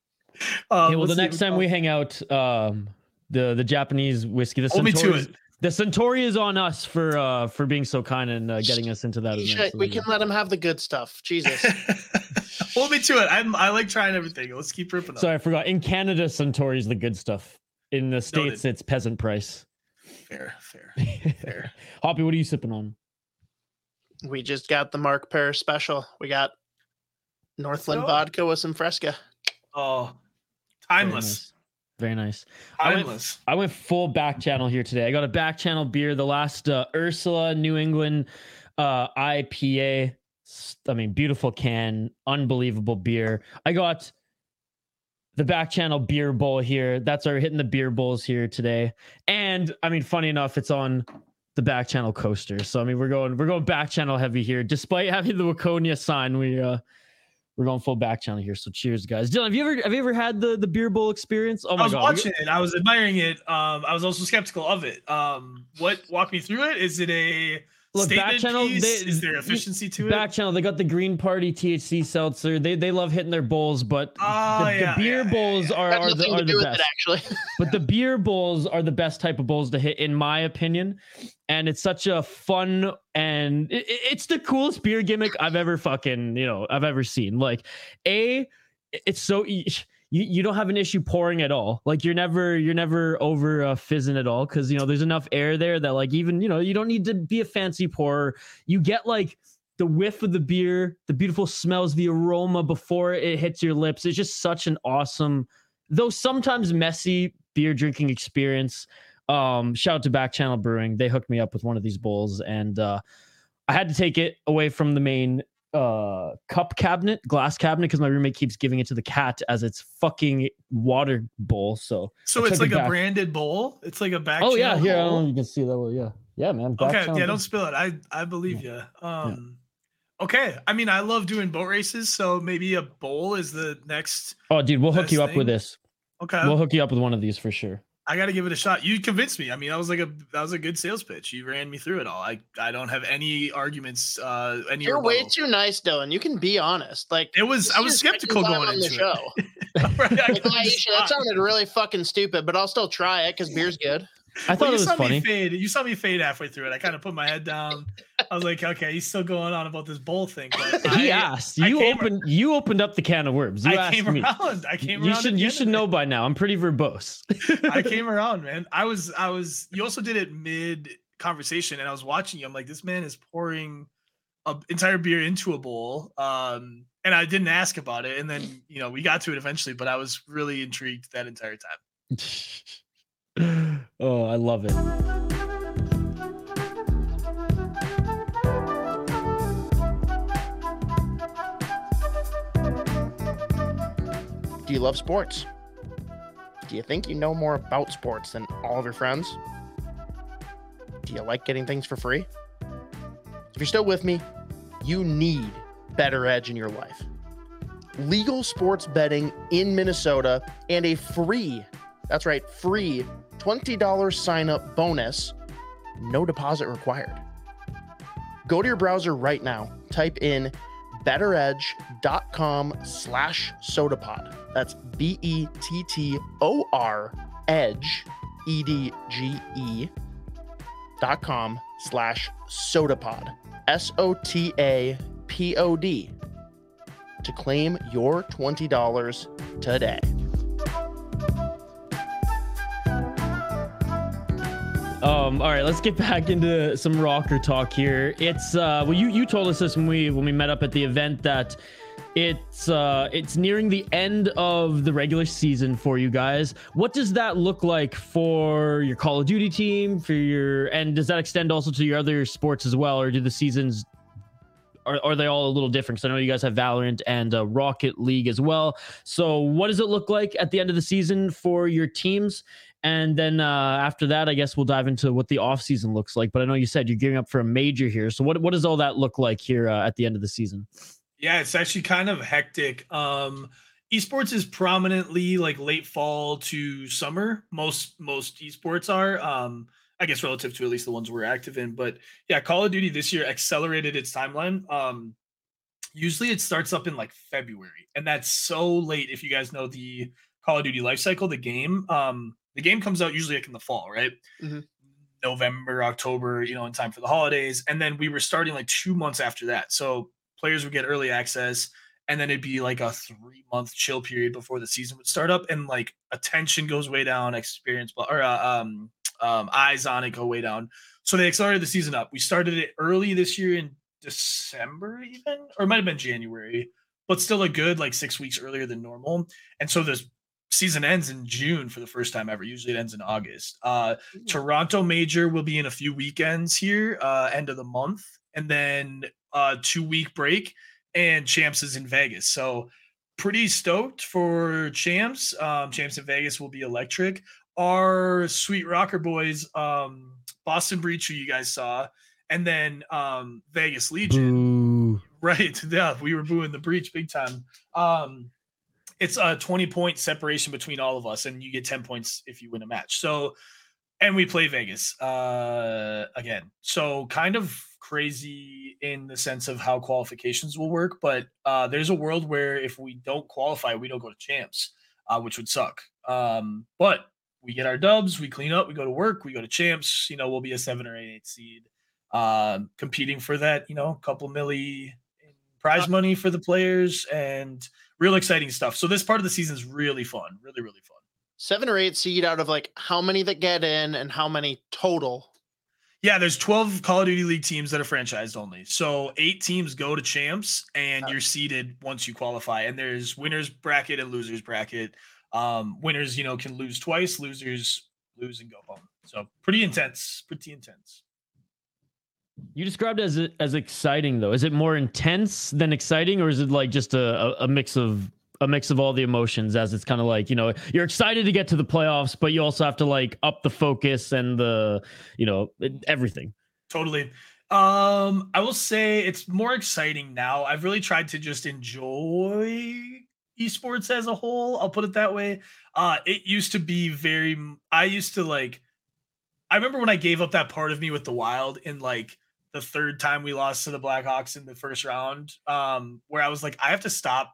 S1: Okay, well, the next time we hang out, um, the the Japanese whiskey, the
S2: hold me to it.
S1: The Suntory is on us for uh for being so kind and uh, getting us into that.
S3: We,
S1: event,
S3: should-
S1: so
S3: we can let him have the good stuff. Jesus.
S2: hold me to it. I'm I like trying everything. Let's keep ripping up.
S1: Sorry, I forgot. In Canada, Suntory is the good stuff. In the states, it's peasant price.
S2: Fair, fair, fair.
S1: Hoppy, what are you sipping on?
S3: we just got the Mark Pear special. We got Northland
S2: go.
S3: vodka with some Fresca.
S2: Oh,
S1: Very
S2: timeless,
S1: nice. Very nice. I went- I went full back channel here today. I got a back channel beer, the last uh, Ursula New England uh, IPA. I mean, beautiful can, unbelievable beer. I got the back channel beer bowl here. That's our hitting the beer bowls here today. And I mean, funny enough, it's on the back channel coaster. So I mean, we're going we're going back channel heavy here, despite having the Waconia sign. We uh we're going full back channel here. So cheers, guys. Dylan, have you ever have you ever had the the beer bowl experience? Oh
S2: I
S1: my
S2: was
S1: god,
S2: watching it. I was admiring it. Um, I was also skeptical of it. Um, what walk me through it? Is it a
S1: Look, back channel, they-
S2: Is there efficiency to
S1: back
S2: it?
S1: channel they got the green party thc seltzer they they love hitting their bowls but
S2: Oh,
S1: the, the beer
S2: yeah, yeah,
S1: bowls
S2: yeah.
S1: are, are the, are the best
S3: it, actually.
S1: but the beer bowls are the best type of bowls to hit in my opinion and it's such a fun and it, it- it's the coolest beer gimmick i've ever fucking you know i've ever seen like a it's so e- you, you don't have an issue pouring at all. Like you're never you're never over uh, fizzing at all because you know there's enough air there that like even you know you don't need to be a fancy pourer. You get like the whiff of the beer the beautiful smells the aroma before it hits your lips. It's just such an awesome though sometimes messy beer drinking experience. Um shout out to back channel brewing. They hooked me up with one of these bowls and uh i had to take it away from the main uh cup cabinet glass cabinet because my roommate keeps giving it to the cat as its fucking water bowl so
S2: So
S1: I
S2: it's
S1: took it
S2: like a branded bowl. It's like a back.
S1: oh yeah here
S2: bowl.
S1: you can see that well yeah yeah man back
S2: Okay,
S1: channel
S2: yeah, don't spill it. I I believe you. Um, okay. I mean, I love doing boat races, so maybe a bowl is the next.
S1: oh dude we'll hook you up with this
S2: Okay,
S1: we'll hook you up with one of these for sure
S2: I got to give it a shot. You convinced me. I mean, that was like a that was a good sales pitch. You ran me through it all. I I don't have any arguments. Uh, any
S3: You're way too nice, Dylan. You can be honest. Like
S2: It was. I was
S3: this is your
S2: skeptical going
S3: on the
S2: into
S3: show.
S2: it. Right,
S3: Like, that sounded really fucking stupid, but I'll still try it because beer's good.
S1: I thought
S2: Well,
S1: it was funny.
S2: fade. You saw me fade halfway through it. I kind of put my head down. I was like, okay, he's still going on about this bowl thing.
S1: He
S2: I,
S1: asked. You opened. You opened up the can of worms. You
S2: I
S1: asked
S2: came
S1: me.
S2: around. I came
S1: You
S2: around.
S1: should. You should know by now. I'm pretty verbose.
S2: I came around, man. I was. I was. You also did it mid conversation, and I was watching you. I'm like, this man is pouring a entire beer into a bowl. Um, and I didn't ask about it, and then you know we got to it eventually. But I was really intrigued that entire time.
S1: Oh, I love it.
S3: Do you love sports? Do you think you know more about sports than all of your friends? Do you like getting things for free? If you're still with me, you need BettorEdge in your life. Legal sports betting in Minnesota and a free, that's right, free $20 sign up bonus, no deposit required. Go to your browser right now, type in bettoredge.com slash sotapod. That's B E T T O R edge, E D G E dot com slash sotapod. S O T A P O D to claim your $20 today.
S1: Um, all right, let's get back into some ROKKR talk here. It's uh, well, you you told us this when we when we met up at the event that it's uh, it's nearing the end of the regular season for you guys. What does that look like for your Call of Duty team? For your and does that extend also to your other sports as well, or do the seasons are, are they all a little different? Because I know you guys have Valorant and uh, Rocket League as well. So, what does it look like at the end of the season for your teams? And then uh, after that, I guess we'll dive into what the off season looks like. But I know you said you're gearing up for a major here. So, what what does all that look like here uh, at the end of the season?
S2: Yeah, it's actually kind of hectic. Um, esports is prominently like late fall to summer. Most most esports are. Um, I guess relative to at least the ones we're active in. But yeah, Call of Duty this year accelerated its timeline. Um, usually it starts up in like February, and that's so late. If you guys know the Call of Duty life cycle, the game, um, the game comes out usually like in the fall, right?
S3: Mhm.
S2: November, October, you know, in time for the holidays, and then we were starting like two months after that. So players would get early access, and then it'd be like a three month chill period before the season would start up, and like attention goes way down, experience or uh, um um eyes on it go way down. So they accelerated the season up. We started it early this year in December, even, or it might have been January, but still a good like six weeks earlier than normal. And so this season ends in June for the first time ever. Usually it ends in August. Uh, Toronto Major will be in a few weekends here, uh, end of the month, and then uh, two week break, and Champs is in Vegas. So pretty stoked for Champs. Um, Champs in Vegas will be electric. Our sweet ROKKR boys, um, Boston Breach, who you guys saw, and then um, Vegas Legion.
S1: Boo.
S2: Right. Yeah, we were booing the breach big time. Um, it's a 20 point separation between all of us, and you get 10 points if you win a match. So, and we play Vegas uh, again. So, kind of crazy in the sense of how qualifications will work. But uh, there's a world where if we don't qualify, we don't go to champs, uh, which would suck. Um, but we get our dubs, we clean up, we go to work, we go to champs. You know, we'll be a seven or eight, eight seed um, competing for that, you know, couple milli prize money for the players and real exciting stuff. So this part of the season is really fun, really, really fun.
S3: Seven or eight seed out of like how many that get in and how many total?
S2: Yeah, there's 12 Call of Duty League teams that are franchised only. So eight teams go to champs and you're seeded once you qualify. And there's winners bracket and losers bracket. Um, winners, you know, can lose twice, losers lose and go home. So pretty intense, pretty intense.
S1: You described it as as exciting though. Is it more intense than exciting, or is it like just a, a, mix of a mix of all the emotions? As it's kind of like you know you're excited to get to the playoffs, but you also have to like up the focus and the you know everything.
S2: Totally. Um, I will say it's more exciting now. I've really tried to just enjoy esports as a whole. I'll put it that way. Uh, it used to be very. I used to like. I remember when I gave up that part of me with the Wild in like the third time we lost to the Blackhawks in the first round. Um, where I was like, I have to stop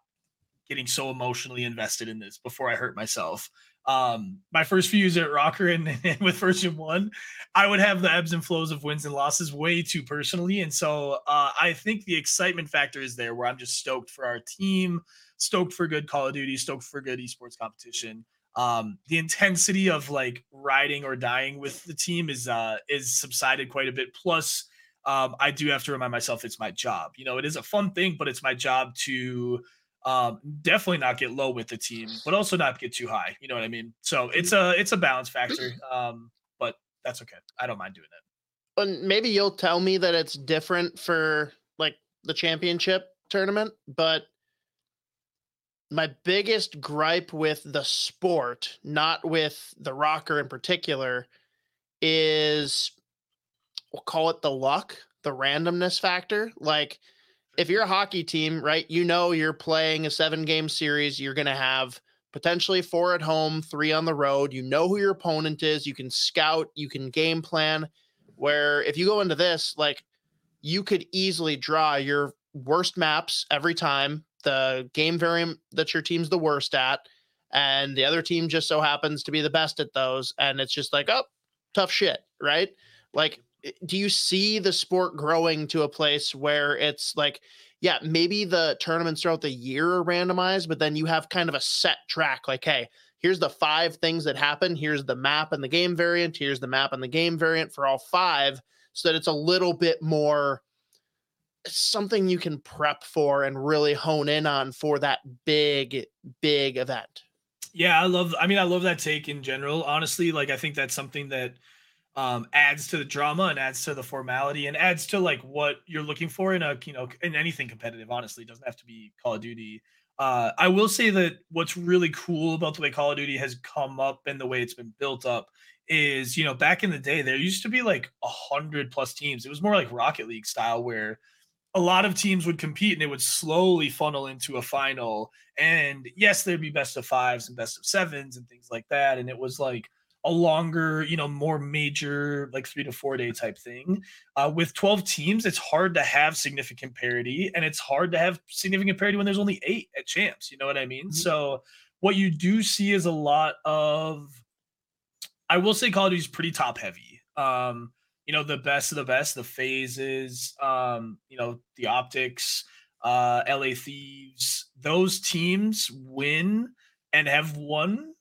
S2: getting so emotionally invested in this before I hurt myself. um, my first few years at ROKKR and, and, with VERSION1, I would have the ebbs and flows of wins and losses way too personally. And so uh, I think the excitement factor is there where I'm just stoked for our team, stoked for good Call of Duty, stoked for good esports competition. Um, the intensity of like riding or dying with the team is uh is subsided quite a bit. Plus, um, I do have to remind myself it's my job. You know, it is a fun thing, but it's my job to um, definitely not get low with the team, but also not get too high. You know what I mean? So it's a it's a balance factor. Um, but that's okay. I don't mind doing it.
S3: And maybe you'll tell me that it's different for like the championship tournament, but my biggest gripe with the sport, not with the ROKKR in particular, is we'll call it the luck, the randomness factor. Like if mm-hmm. you're a hockey team, right, you know you're playing a seven game series, you're going to have potentially four at home, three on the road. You know who your opponent is, you can scout, you can game plan. Where if you go into this, like you could easily draw your worst maps every time, the game variant that your team's the worst at, and the other team just so happens to be the best at those. And it's just like, oh, tough shit, right? Like Eh, do you see the sport growing to a place where it's like yeah maybe the tournaments throughout the year are randomized but then you have kind of a set track like hey here's the five things that happen. Here's the map and the game variant. Here's the map and the game variant for all five so that it's a little bit more eh, something you can prep for and really hone in on for that big big event?
S2: Yeah i love i mean i love that take in general. Honestly like i think that's something that um, adds to the drama and adds to the formality and adds to like what you're looking for in a you know in anything competitive. Honestly, it doesn't have to be Call of Duty. Uh, I will say that what's really cool about the way Call of Duty has come up and the way it's been built up is you know back in the day there used to be like a hundred plus teams. It was more like Rocket League style where a lot of teams would compete and it would slowly funnel into a final. And yes, there'd be best of fives and best of sevens and things like that. And it was like a longer, you know, more major, like three to four day type thing. Uh, with 12 teams, it's hard to have significant parity and it's hard to have significant parity when there's only eight at champs. You know what I mean? Mm-hmm. So, what you do see is a lot of, I will say, Call of Duty is pretty top heavy. Um, you know, the best of the best, the FaZes, um, you know, the OpTics, uh, LA Thieves, those teams win and have won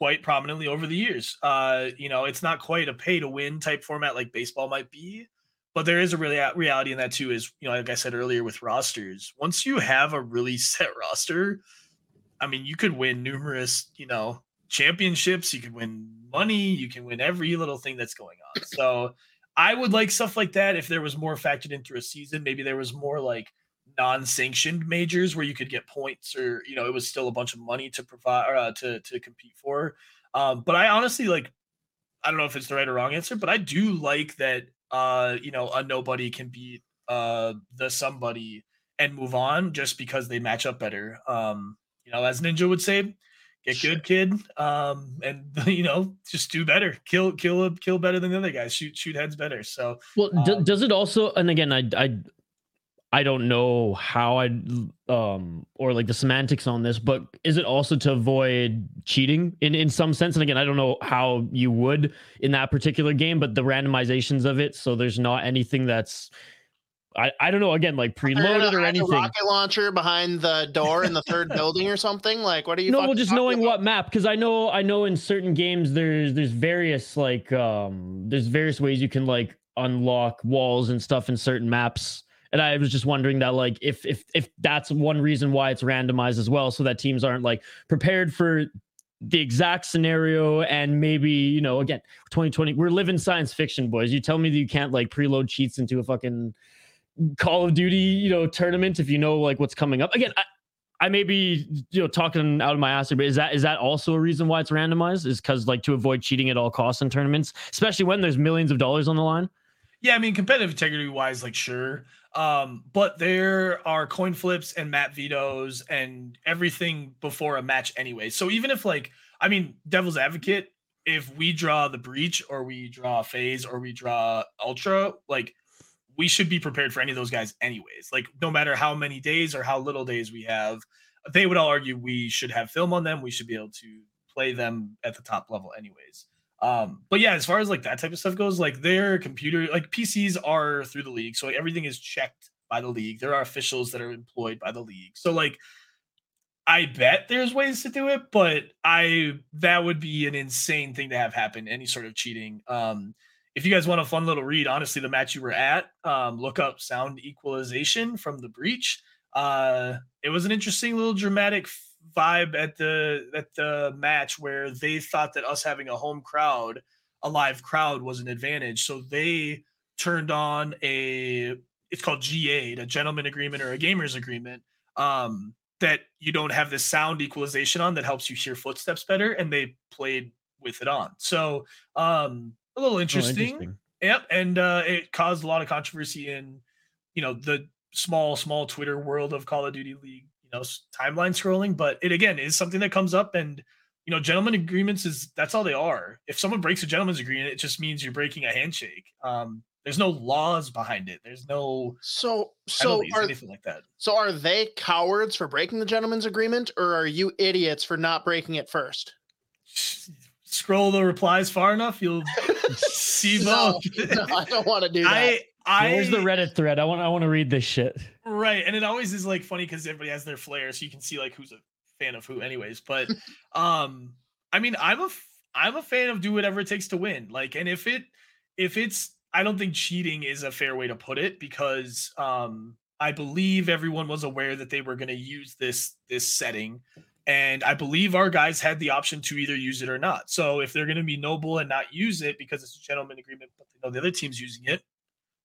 S2: quite prominently over the years. Uh, you know, it's not quite a pay to win type format like baseball might be, but there is a really reality in that too. Is you know, like I said earlier with rosters, once you have a really set roster, I mean, you could win numerous, you know, championships. You could win money. You can win every little thing that's going on. So. I would like stuff like that if there was more factored into a season. Maybe there was more like non-sanctioned majors where you could get points or you know it was still a bunch of money to provide or, uh, to to compete for. Um but i honestly like i don't know if it's the right or wrong answer but i do like that uh you know a nobody can beat uh the somebody and move on just because they match up better. Um you know as ninja would say get good kid um and you know just do better. Kill kill kill better than the other guys. Shoot shoot heads better. So
S1: well um, does it also and again i i I don't know how I um or like the semantics on this, but is it also to avoid cheating in in some sense? And again, I don't know how you would in that particular game, but the randomizations of it, so there's not anything that's I, I don't know again like preloaded or anything.
S3: rocket launcher behind the door in the third building or something. Like what are you?
S1: No, well, just knowing about? what map because I know I know in certain games there's there's various like um there's various ways you can like unlock walls and stuff in certain maps and I was just wondering that like if if if that's one reason why it's randomized as well, so that teams aren't like prepared for the exact scenario and maybe you know again 2020 we're living science fiction boys you tell me that you can't like preload cheats into a fucking call of duty you know tournament if you know like what's coming up again I, I may be you know talking out of my ass, but is that is that also a reason why it's randomized? Is because like to avoid cheating at all costs in tournaments, especially when there's millions of dollars on the line?
S2: Yeah, I mean competitive integrity wise, like sure. Um, but there are coin flips and map vetoes and everything before a match anyway. So even if like, I mean, devil's advocate, if we draw the breach or we draw FaZe or we draw ultra, like we should be prepared for any of those guys anyways. Like no matter how many days or how little days we have, they would all argue we should have film on them. We should be able to play them at the top level anyways. Um, but yeah, as far as like that type of stuff goes, like their computer, like PCs are through the league, so everything is checked by the league. There are officials that are employed by the league. So like I bet there's ways to do it, but I that would be an insane thing to have happen. Any sort of cheating. Um, if you guys want a fun little read, honestly, the match you were at, um, look up sound equalization from the breach. Uh, it was an interesting little dramatic vibe at the at the match where they thought that us having a home crowd, a live crowd, was an advantage. So they turned on a it's called GA, a gentleman agreement or a gamers agreement. Um, that you don't have this sound equalization on that helps you hear footsteps better, and they played with it on. So um, a little interesting. Oh, interesting. Yep, and uh, it caused a lot of controversy in you know the small small Twitter world of Call of Duty League, you know, timeline scrolling. But it again is something that comes up, and you know, gentlemen agreements is that's all they are. If someone breaks a gentleman's agreement, it just means you're breaking a handshake. Um, there's no laws behind it. There's no
S3: so so
S2: are, anything like that.
S3: So are they cowards for breaking the gentleman's agreement, or are you idiots for not breaking it first?
S2: Scroll the replies far enough, you'll see both.
S3: no, no, I don't want to do that.
S2: I, I
S1: Where's the Reddit thread? I want I want to read this shit.
S2: Right, and it always is like funny because everybody has their flair, so you can see like who's a fan of who, anyways. But um, I mean, I'm a I'm a fan of do whatever it takes to win. Like, and if it if it's I don't think cheating is a fair way to put it because um, I believe everyone was aware that they were going to use this this setting, and I believe our guys had the option to either use it or not. So if they're going to be noble and not use it because it's a gentleman agreement, but they know the other team's using it,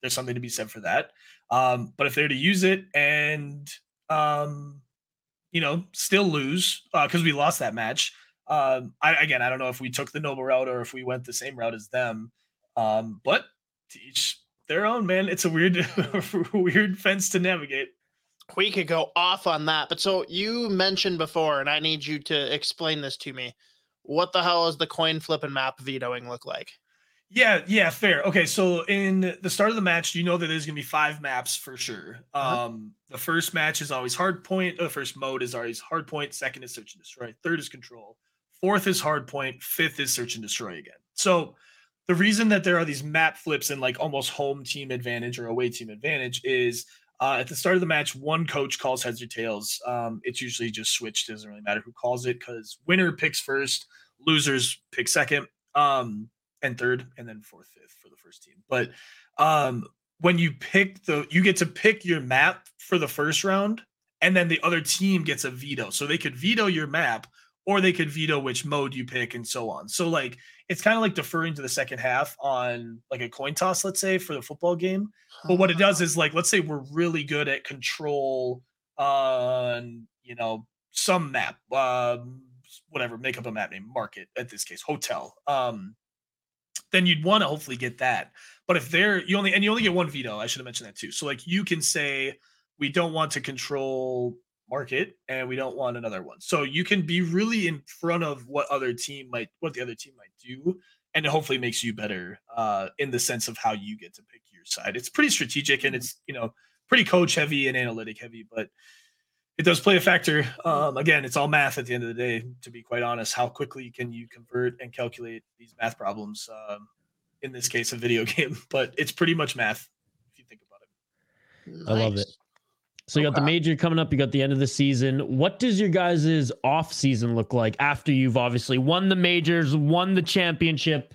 S2: there's something to be said for that. Um, but if they're to use it and um, you know still lose because uh, we lost that match, um, I again I don't know if we took the noble route or if we went the same route as them. Um, but to each their own, man. It's a weird, weird fence to navigate.
S3: We could go off on that, but so you mentioned before, and I need you to explain this to me. What the hell is the coin flip and map vetoing look like?
S2: Yeah, yeah, fair. Okay, so in the start of the match, you know that there's gonna be five maps for sure. Uh-huh. Um, the first match is always hard point. The first mode is always hard point. Second is search and destroy. Third is control. Fourth is hard point. Fifth is search and destroy again. So the reason that there are these map flips and like almost home team advantage or away team advantage is uh, at the start of the match, one coach calls heads or tails. Um, it's usually just switched. Doesn't really matter who calls it because winner picks first, losers pick second, um, and third, and then fourth, fifth for the first team. But um, when you pick the, you get to pick your map for the first round, and then the other team gets a veto. So they could veto your map, or they could veto which mode you pick, and so on. So like it's kind of like deferring to the second half on like a coin toss, let's say, for the football game. But what it does is like, let's say we're really good at control on, you know, some map, um, whatever, make up a map name, market at this case, hotel. Um, then you'd want to hopefully get that. But if they're you only and you only get one veto, I should have mentioned that too. So like you can say we don't want to control market and we don't want another one. So you can be really in front of what other team might what the other team might do and it hopefully makes you better uh in the sense of how you get to pick your side. It's pretty strategic and mm-hmm. it's, you know, pretty coach heavy and analytic heavy, but it does play a factor. Um again, it's all math at the end of the day to be quite honest. How quickly can you convert and calculate these math problems um in this case a video game, but it's pretty much math if you think about it.
S1: Nice. I love it. So you got the major coming up. You got the end of the season. What does your guys' off season look like after you've obviously won the majors, won the championship,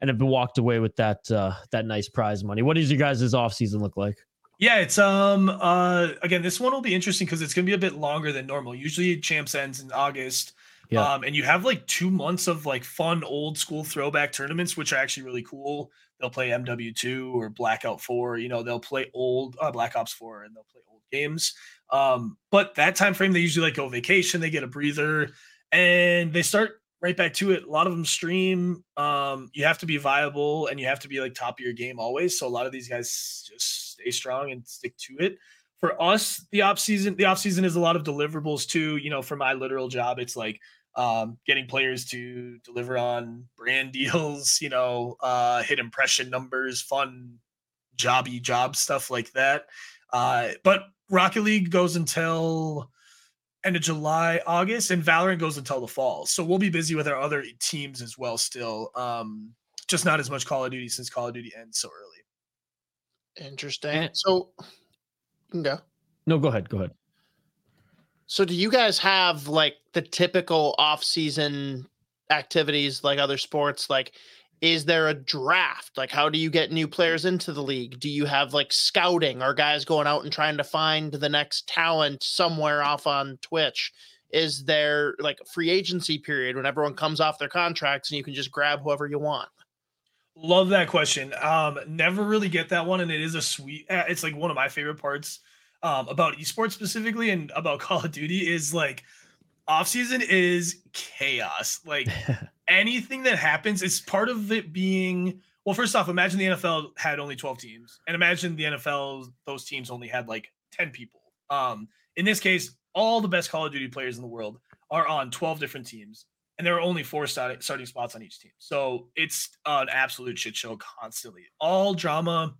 S1: and have walked away with that uh, that nice prize money? What does your guys' off season look like?
S2: Yeah, it's um uh again this one will be interesting because it's gonna be a bit longer than normal. Usually champs ends in August. Yeah. Um, and you have like two months of like fun old school throwback tournaments, which are actually really cool. They'll play MW2 or Black Ops 4, you know, they'll play old uh, Black Ops 4 and they'll play old games. Um, but that time frame, they usually like go vacation, they get a breather, and they start right back to it. A lot of them stream. Um, you have to be viable and you have to be like top of your game always. So a lot of these guys just stay strong and stick to it. For us, the off season, the off season is a lot of deliverables too. You know, for my literal job, it's like um, getting players to deliver on brand deals, you know, uh, hit impression numbers, fun jobby job stuff like that. Uh, but Rocket League goes until end of July, August, and Valorant goes until the fall. So we'll be busy with our other teams as well. Still, um, just not as much Call of Duty since Call of Duty ends so early.
S3: Interesting.
S1: And-
S3: so, you can go.
S1: No, go ahead. Go ahead.
S3: So, do you guys have like the typical off-season activities like other sports? Like, is there a draft? Like, how do you get new players into the league? Do you have like scouting? Are guys going out and trying to find the next talent somewhere off on Twitch? Is there like a free agency period when everyone comes off their contracts and you can just grab whoever you want?
S2: Love that question. Um, never really get that one, and it is a sweet. uh, It's like one of my favorite parts um, about esports specifically, and about Call of Duty is like off season is chaos. Like anything that happens, it's part of it being. Well, first off, imagine the NFL had only twelve teams, and imagine the NFL those teams only had like ten people. Um, in this case, all the best Call of Duty players in the world are on twelve different teams and there are only four starting spots on each team. So it's an absolute shit show constantly. All drama.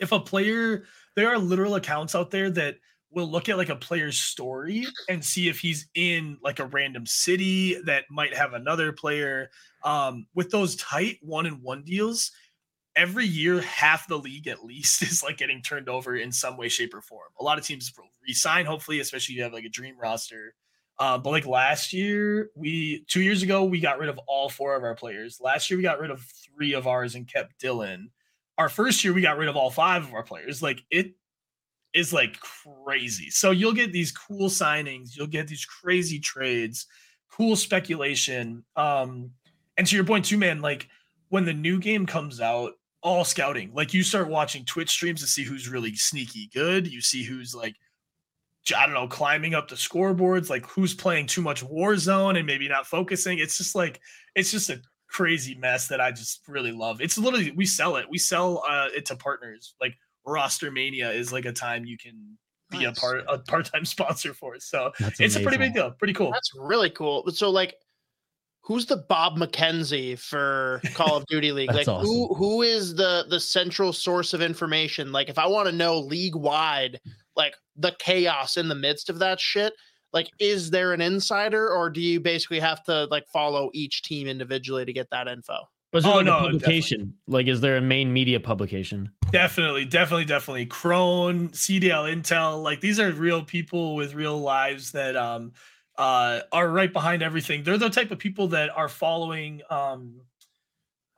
S2: If a player, there are literal accounts out there that will look at like a player's story and see if he's in like a random city that might have another player. Um, with those tight one and one deals, every year half the league at least is like getting turned over in some way, shape, or form. A lot of teams will resign, hopefully, especially if you have like a dream roster. Uh, but like last year, we two years ago we got rid of all four of our players. Last year we got rid of three of ours and kept Dylan. Our first year we got rid of all five of our players. Like it is like crazy. So you'll get these cool signings, you'll get these crazy trades, cool speculation. Um, and to your point too, man, like when the new game comes out, all scouting. Like you start watching Twitch streams to see who's really sneaky good. You see who's like I don't know, climbing up the scoreboards, like who's playing too much Warzone and maybe not focusing. It's just like it's just a crazy mess that I just really love. It's literally we sell it. We sell uh, it to partners. Like Roster Mania is like a time you can be
S3: Nice.
S2: a part a part-time sponsor for it. So
S1: That's
S2: it's a pretty big deal. Pretty cool.
S3: That's really cool. So like who's the Bob McKenzie for Call of Duty League? like
S1: That's
S3: who who is the the central source of information? Like if I want to know league wide like the chaos in the midst of that shit, like is there an insider or do you basically have to like follow each team individually to get that info?
S1: Was there
S2: Oh,
S1: like
S2: no,
S1: a publication? Like, is there a main media publication?
S2: Definitely, definitely, definitely. Crone, CDL Intel, like these are real people with real lives that um uh are right behind everything. They're the type of people that are following um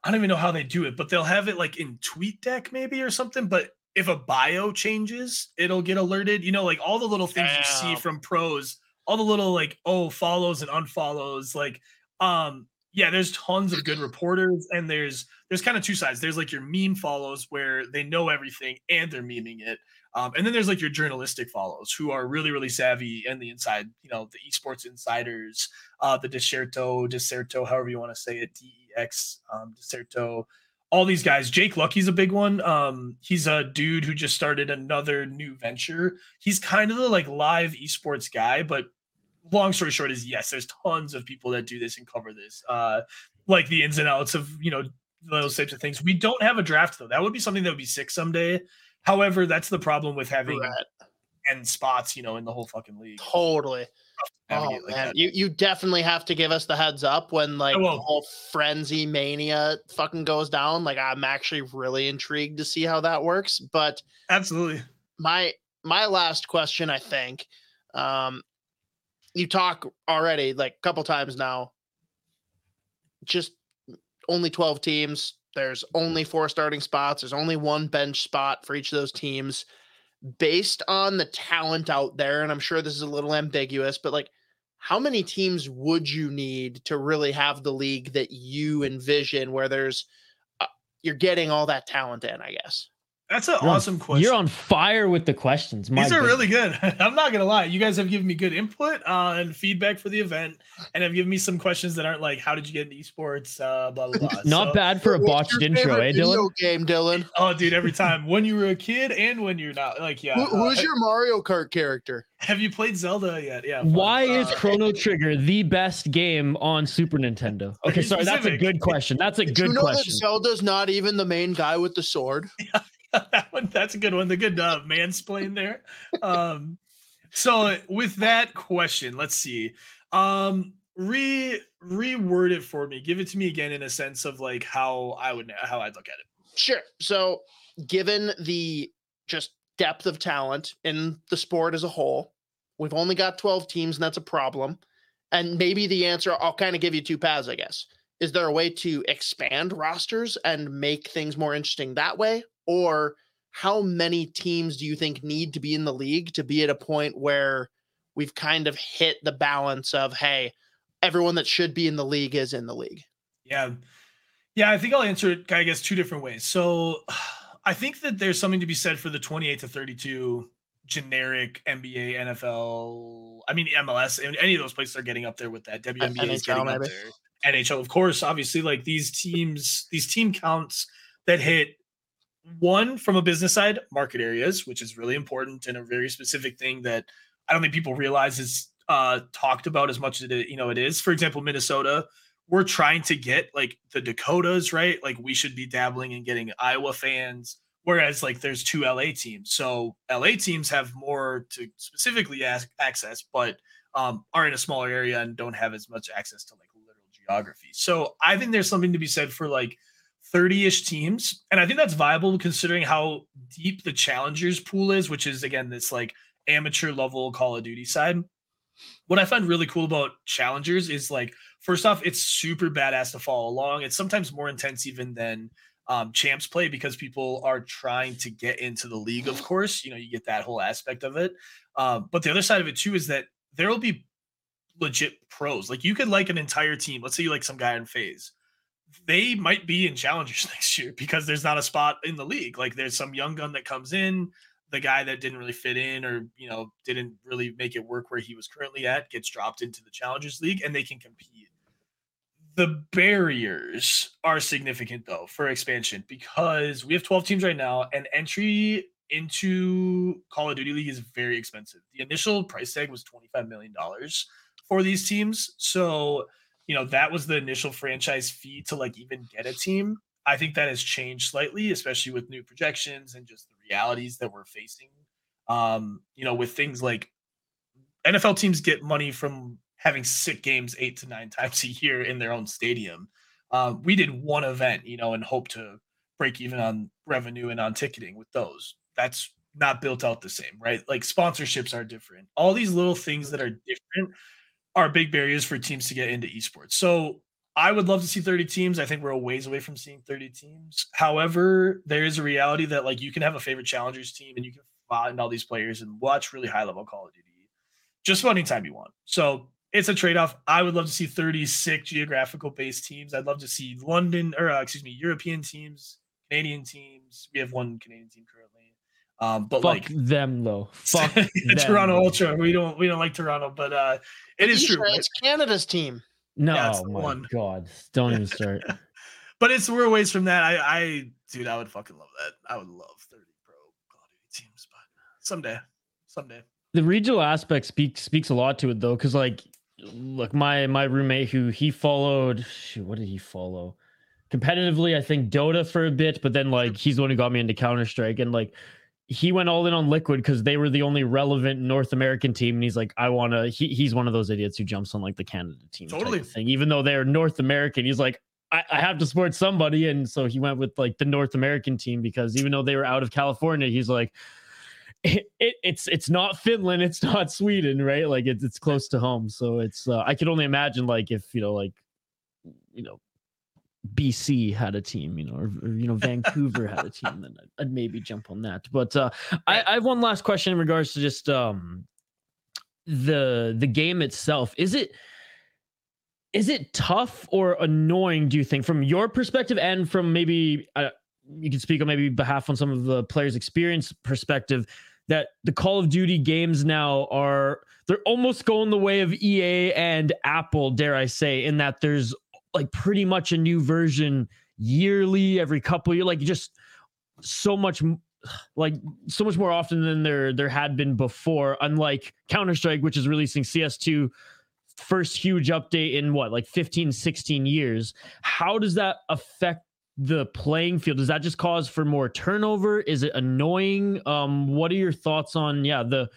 S2: I don't even know how they do it, but they'll have it like in tweet deck maybe or something. But if a bio changes, it'll get alerted. You know, like all the little things you see from pros, all the little like oh follows and unfollows, like um yeah, there's tons of good reporters, and there's there's kind of two sides. There's like your meme follows where they know everything and they're memeing it. Um, and then there's like your journalistic follows who are really, really savvy and the inside, you know, the esports insiders, uh, the Dexerto, Dexerto, however you want to say it, DEX, um, Dexerto, all these guys. Jake Lucky's a big one. Um, he's a dude who just started another new venture. He's kind of the like live esports guy, but long story short is yes, there's tons of people that do this and cover this. Uh, like the ins and outs of you know those types of things. We don't have a draft though. That would be something that would be sick someday. However, that's the problem with having
S3: Right.
S2: ten spots, you know, in the whole fucking league.
S3: Totally. Oh
S2: like
S3: man,
S2: that.
S3: you you definitely have to give us the heads up when like the whole frenzy mania fucking goes down. Like I'm actually really intrigued to see how that works. But
S2: Absolutely.
S3: my my last question, I think, um, you talk already like a couple times now. Just only twelve teams. There's only four starting spots. There's only one bench spot for each of those teams. Based on the talent out there, and I'm sure this is a little ambiguous, but like, how many teams would you need to really have the league that you envision, where there's uh, you're getting all that talent in? I guess.
S2: That's an
S1: You're on-
S2: awesome question.
S1: You're on fire with the questions. My
S2: These are
S1: goodness.
S2: really good. I'm not gonna lie. You guys have given me good input uh, and feedback for the event, and have given me some questions that aren't like, "How did you get into esports?" Uh, blah blah blah.
S1: Not
S2: So-
S1: bad for a botched intro,
S3: favorite
S1: eh,
S3: video
S1: Dylan?
S3: Game, Dylan.
S2: Oh, dude! Every time when you were a kid and when you're not, like, yeah.
S3: Who,
S2: uh,
S3: who's your Mario Kart character?
S2: have you played Zelda yet? Yeah. fun.
S1: Why is
S2: Uh,
S1: Chrono Trigger the best game on Super Nintendo? Okay,
S2: Be
S1: sorry, that's a good question. That's a
S3: Did
S1: good
S3: you know
S1: question.
S3: that Zelda's not even the main guy with the sword?
S2: that one? That's a good one. The good uh, mansplain there. Um, so with that question, let's see. Um, re reword it for me. Give it to me again in a sense of like how I would how I'd look at it.
S3: Sure. So, given the just depth of talent in the sport as a whole, we've only got 12 teams, and that's a problem. And maybe the answer, I'll kind of give you two paths, I guess. Is there a way to expand rosters and make things more interesting that way? Or how many teams do you think need to be in the league to be at a point where we've kind of hit the balance of, hey, everyone that should be in the league is in the league?
S2: Yeah. Yeah, I think I'll answer it, I guess, two different ways. So I think that there's something to be said for the 28 to 32 generic NBA, NFL, I mean MLS, and any of those places are getting up there with that. WNBA is getting maybe. up there. NHL, of course, obviously, like these teams, these team counts that hit one from a business side, market areas, which is really important and a very specific thing that I don't think people realize is uh, talked about as much as it you know it is. For example, Minnesota, we're trying to get like the Dakotas, right? Like we should be dabbling in getting Iowa fans, whereas like there's two LA teams. So LA teams have more to specifically ask, access, but um, are in a smaller area and don't have as much access to like geography. So I think there's something to be said for like 30-ish teams and i think that's viable considering how deep the challengers pool is which is again this like amateur level call of duty side what I find really cool about challengers is like, first off, it's super badass to follow along. It's sometimes more intense even than um, champs play because people are trying to get into the league. Of course, you know you get that whole aspect of it. Um, but the other side of it too is that there will be legit pros. Like you could like an entire team. Let's say you like some guy in FaZe. They might be in challengers next year because there's not a spot in the league. Like there's some young gun that comes in the guy that didn't really fit in or you know didn't really make it work where he was currently at gets dropped into the challengers league and they can compete the barriers are significant though for expansion because we have 12 teams right now and entry into call of duty league is very expensive the initial price tag was 25 million dollars for these teams so you know that was the initial franchise fee to like even get a team I think that has changed slightly, especially with new projections and just the realities that we're facing. Um, you know, with things like NFL teams get money from having sick games eight to nine times a year in their own stadium. Um, we did one event, you know, and hope to break even on revenue and on ticketing with those. That's not built out the same, right? Like sponsorships are different. All these little things that are different are big barriers for teams to get into esports. So I would love to see 30 teams. I think we're a ways away from seeing 30 teams. However, there is a reality that like you can have a favorite challengers team and you can find all these players and watch really high level Call of Duty just about anytime you want. So it's a trade off. I would love to see 36 geographical based teams. I'd love to see London or uh, excuse me, European teams, Canadian teams. We have one Canadian team currently. Um, but
S1: Fuck
S2: like
S1: them though. Fuck
S2: Toronto Ultra. We don't we don't like Toronto, but uh, it is true.
S3: It's Canada's team.
S1: No, yeah, oh my one. god! Don't even start.
S2: but it's we're ways from that. I, I, dude, I would fucking love that. I would love thirty pro Call of Duty teams, but someday, someday.
S1: The regional aspect speaks speaks a lot to it though, because like, look, my my roommate who he followed, shoot, what did he follow? Competitively, I think Dota for a bit, but then like he's the one who got me into Counter Strike, and like he went all in on Liquid because they were the only relevant North American team, and he's like, I want to. He, he's one of those idiots who jumps on like the Canada team totally thing, even though they're North American. He's like, I, I, have to support somebody, and so he went with like the North American team because even though they were out of California, he's like, it, it, it's it's not Finland, it's not Sweden, right? Like it's it's close to home, so it's uh, I could only imagine like if you know like you know BC had a team, you know, or, or you know, Vancouver had a team, then I'd, I'd, maybe jump on that. But uh, I, I have one last question in regards to just um, the the game itself. Is it is it tough or annoying? Do you think, from your perspective, and from maybe uh, you can speak on maybe behalf on some of the players' experience perspective, that the Call of Duty games now are they're almost going the way of EA and Apple, dare I say, in that there's like pretty much a new version yearly, every couple year, like just so much like so much more often than there there had been before unlike counter-strike which is releasing cs2 first huge update in what like 15 16 years. How does that affect the playing field? Does that just cause for more turnover? Is it annoying? Um what are your thoughts on yeah the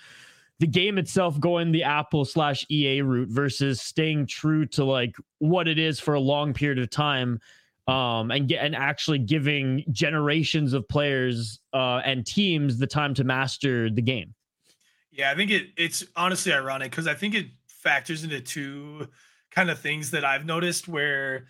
S1: the game itself going the Apple slash EA route versus staying true to like what it is for a long period of time um, and get and actually giving generations of players uh, and teams the time to master the game.
S2: Yeah, I think it it's honestly ironic because I think it factors into two kind of things that I've noticed where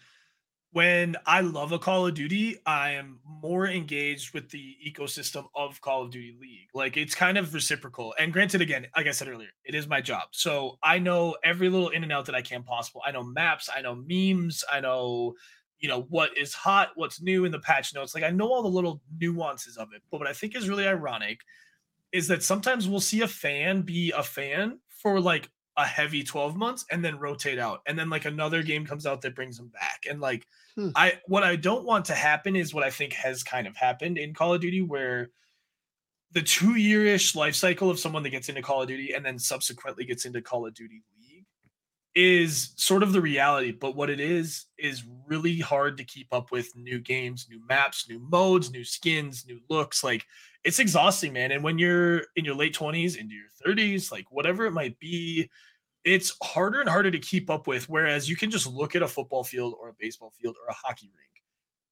S2: when I love a Call of Duty, I am more engaged with the ecosystem of Call of Duty League. Like it's kind of reciprocal. And granted, again, like I said earlier, it is my job. So I know every little in and out that I can possible. I know maps, I know memes, I know, you know, what is hot, what's new in the patch notes. Like I know all the little nuances of it. But what I think is really ironic is that sometimes we'll see a fan be a fan for like a heavy 12 months and then rotate out. And then like another game comes out that brings them back. And like hmm. i what i don't want to happen is what i think has kind of happened in call of duty where the two year-ish life cycle of someone that gets into call of duty and then subsequently gets into call of duty league is sort of the reality. But what it is is really hard to keep up with new games new maps new modes new skins new looks. Like it's exhausting, man. And when you're in your late 20s, into your 30s, like whatever it might be, it's harder and harder to keep up with. Whereas you can just look at a football field or a baseball field or a hockey rink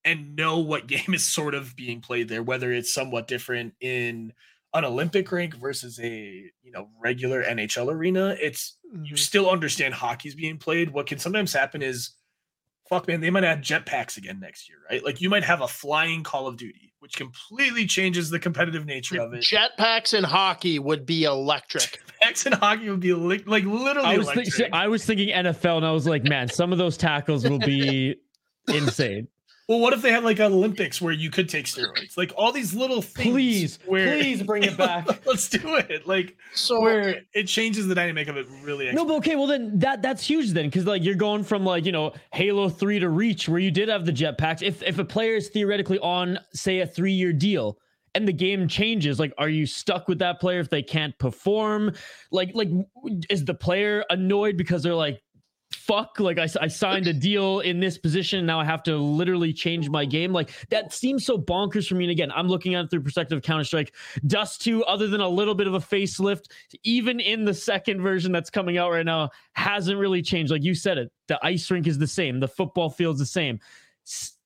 S2: and know what game is sort of being played there, whether it's somewhat different in an Olympic rink versus a you know regular NHL arena. It's mm-hmm. you still understand hockey's being played. What can sometimes happen is fuck man, they might add jetpacks again next year, right? Like you might have a flying Call of Duty, which completely changes the competitive nature of it.
S3: Jetpacks in hockey would be electric.
S2: Jetpacks in hockey would be li- like literally
S1: I was,
S2: think,
S1: I was thinking NFL and I was like, man, some of those tackles will be insane.
S2: Well, what if they had like Olympics where you could take steroids? Like all these little things.
S1: Please,
S2: where,
S1: please bring it back.
S2: let's do it. Like so where it changes the dynamic of it really.
S1: No, but okay, well then that that's huge then because like you're going from like you know Halo Three to Reach where you did have the jetpacks. If if a player is theoretically on say a three year deal and the game changes like are you stuck with that player if they can't perform like like is the player annoyed because they're like fuck like I, I signed a deal in this position now i have to literally change my game. Like that seems so bonkers for me. And again i'm looking at it through perspective of counter-strike. Dust 2 other than a little bit of a facelift even in the second version that's coming out right now hasn't really changed. Like you said it the ice rink is the same. The football field's the same.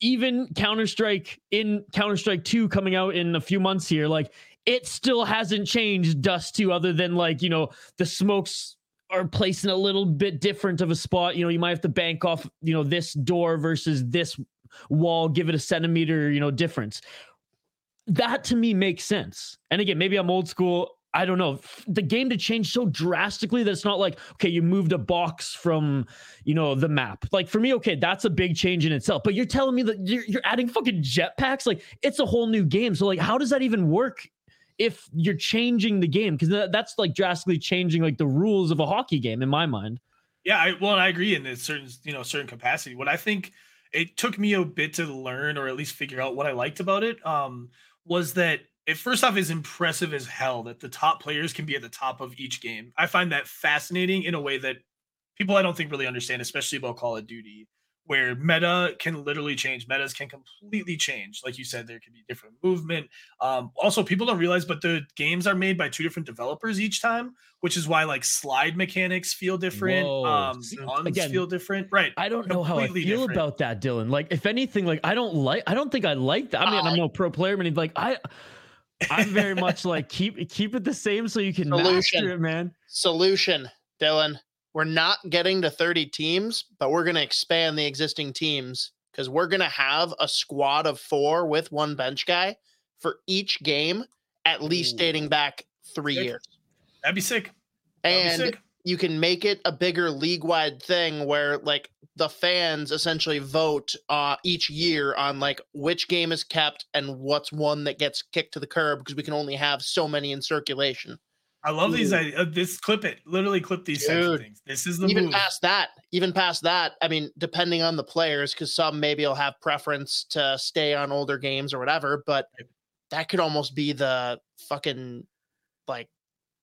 S1: Even counter-strike in counter-strike 2 coming out in a few months here like it still hasn't changed dust 2 other than like you know the smokes are placed in a little bit different of a spot. You know, you might have to bank off, you know, this door versus this wall, give it a centimeter, you know, difference. That to me makes sense. And again, maybe I'm old school. I don't know. The game to change so drastically that it's not like, okay, you moved a box from, you know, the map. Like for me, okay, that's a big change in itself. But you're telling me that you're, you're adding fucking jetpacks? Like it's a whole new game. So like, how does that even work if you're changing the game because that's like drastically changing like the rules of a hockey game in my mind.
S2: Yeah, I, well, I agree in a certain you know certain capacity. What I think it took me a bit to learn or at least figure out what I liked about it um, was that it first off is impressive as hell that the top players can be at the top of each game. I find that fascinating in a way that people I don't think really understand, especially about Call of Duty where meta can literally change metas can completely change. Like you said there could be different movement. Um, also people don't realize but the games are made by two different developers each time which is why like slide mechanics feel different Whoa. um Again, feel different. Right
S1: i don't know how i feel different. about that Dillon. Like if anything like i don't like i don't think i like that. I mean uh, i'm no pro player but like i i'm very much like keep keep it the same so you can solution. master it man.
S3: Solution Dillon we're not getting to 30 teams, but we're going to expand the existing teams because we're going to have a squad of four with one bench guy for each game, at least Ooh. dating back three sick. years.
S2: That'd be sick.
S3: That'd and be sick. you can make it a bigger league wide thing where, like, the fans essentially vote uh, each year on like which game is kept and what's one that gets kicked to the curb because we can only have so many in circulation.
S2: I love Dude. these. Uh, this clip it, literally clip these things. This is the
S3: even
S2: move.
S3: past that. Even past that. I mean, depending on the players, because some maybe will have preference to stay on older games or whatever, but that could almost be the fucking like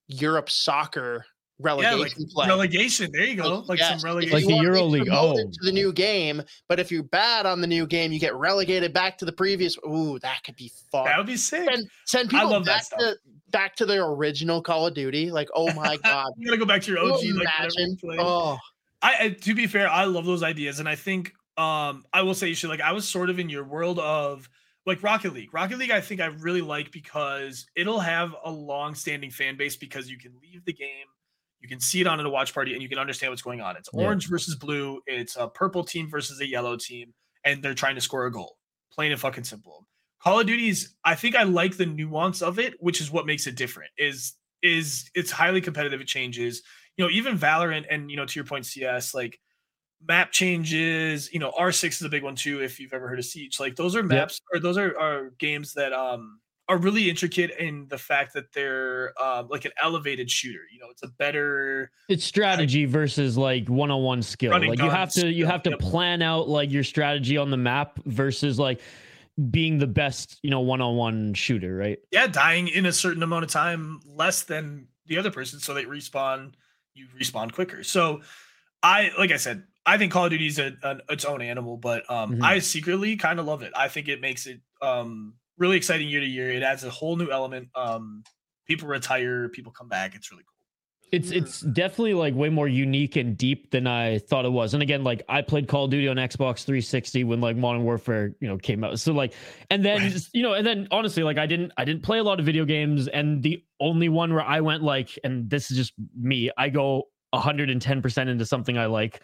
S3: Europe soccer relegation
S2: yeah, like
S3: play.
S2: relegation. There you go.
S3: Like,
S2: Like,
S3: yes,
S2: some relegation.
S1: Like
S3: you
S1: the Euro League, oh.
S3: to the new game. But if you're bad on the new game, you get relegated back to the previous. Ooh, that could be fun.
S2: that would be sick.
S3: Send, send
S2: I
S3: people
S2: love
S3: back
S2: stuff.
S3: to back to their original Call of Duty. Like, oh my god,
S2: You gotta go back to your
S3: Can
S2: OG.
S3: you
S2: Like,
S3: imagine? Oh,
S2: I, I to be fair, I love those ideas, and I think um I will say you should like I was sort of in your world of like Rocket League. Rocket League, I think I really like because it'll have a long-standing fan base because you can leave the game, you can see it on at a watch party, and you can understand what's going on. It's
S1: Yeah.
S2: orange versus blue, it's a purple team versus a yellow team, and they're trying to score a goal. Plain and fucking simple. Call of Duty's, I think I like the nuance of it, which is what makes it different. Is is it's highly competitive, it changes you know, even Valorant and you know, to your point, CS, like map changes, you know, R6 is a big one too, if you've ever heard of Siege. Like those are maps or those are, are games that um are really intricate in the fact that they're um like an elevated shooter. You know, it's a better
S1: It's strategy versus like one-on-one skill. Like you have to you have to
S2: yep.
S1: plan out like your strategy on the map versus like being the best, you know, one-on-one shooter, right?
S2: yeah, dying in a certain amount of time less than the other person, so they respawn, you respawn quicker. So I like I said, I think Call of Duty is a, an, its own animal, but um,
S1: Mhm.
S2: I secretly kind of love it. I think it makes it um, really exciting year to year. It adds a whole new element. Um, people retire, people come back. It's really cool.
S1: It's it's definitely like way more unique and deep than I thought it was. And again, like I played Call of Duty on Xbox 360 when like Modern Warfare, you know, came out. So like, and then
S2: Right.
S1: just, you know, and then honestly, like I didn't I didn't play a lot of video games, and the only one where I went like, and this is just me, I go 110 percent into something I like.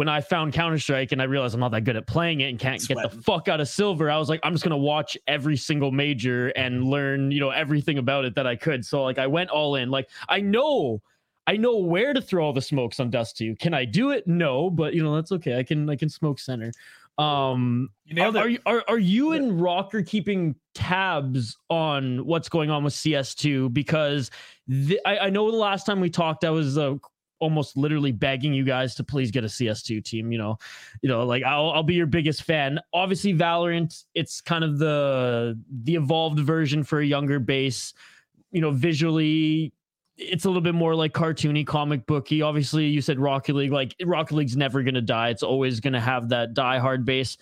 S1: When I found Counter Strike and I realized I'm not that good at playing it and can't get the fuck out of silver, I was like, I'm just gonna watch every single major and learn, you know, everything about it that I could. So like I went all in. Like I know I know where to throw all the smokes on Dust 2. Can I do it? No, but you know that's okay. I can I can smoke center. Um,
S2: You nailed
S1: are,
S2: it.
S1: are you are, are you and ROKKR keeping tabs on what's going on with CS2? Because the, I, I know the last time we talked, I was uh, almost literally begging you guys to please get a CS2 team. You know, you know, like I'll I'll be your biggest fan. Obviously, Valorant, it's kind of the the evolved version for a younger base. You know, visually, it's a little bit more like cartoony, comic booky. Obviously, you said Rocket League. Like Rocket League's never gonna die. It's always gonna have that die hard base.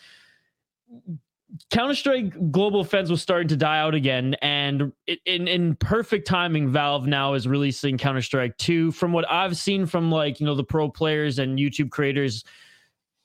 S1: Counter Strike Global Offense was starting to die out again, and it, in in perfect timing, Valve now is releasing Counter Strike Two. From what I've seen from like you know the pro players and YouTube creators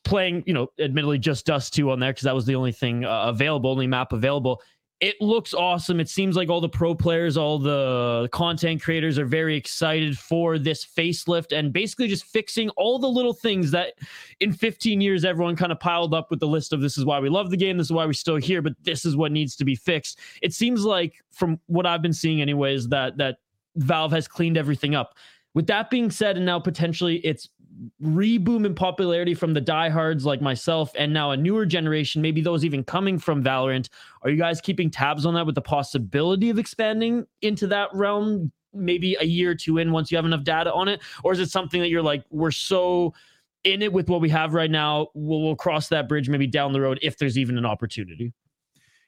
S1: playing, you know, admittedly just Dust Two on there because that was the only thing uh, available, only map available. It looks awesome. It seems like all the pro players, all the content creators are very excited for this facelift and basically just fixing all the little things that in 15 years everyone kind of piled up with the list of this is why we love the game, this is why we're still here, but this is what needs to be fixed. It seems like from what I've been seeing anyways that that Valve has cleaned everything up. With that being said, and now potentially it's reboom in popularity from the diehards like myself, and now a newer generation, maybe those even coming from Valorant. Are you guys keeping tabs on that with the possibility of expanding into that realm? Maybe a year or two in, once you have enough data on it, or is it something that you're like, we're so in it with what we have right now? We'll, we'll cross that bridge maybe down the road if there's even an opportunity.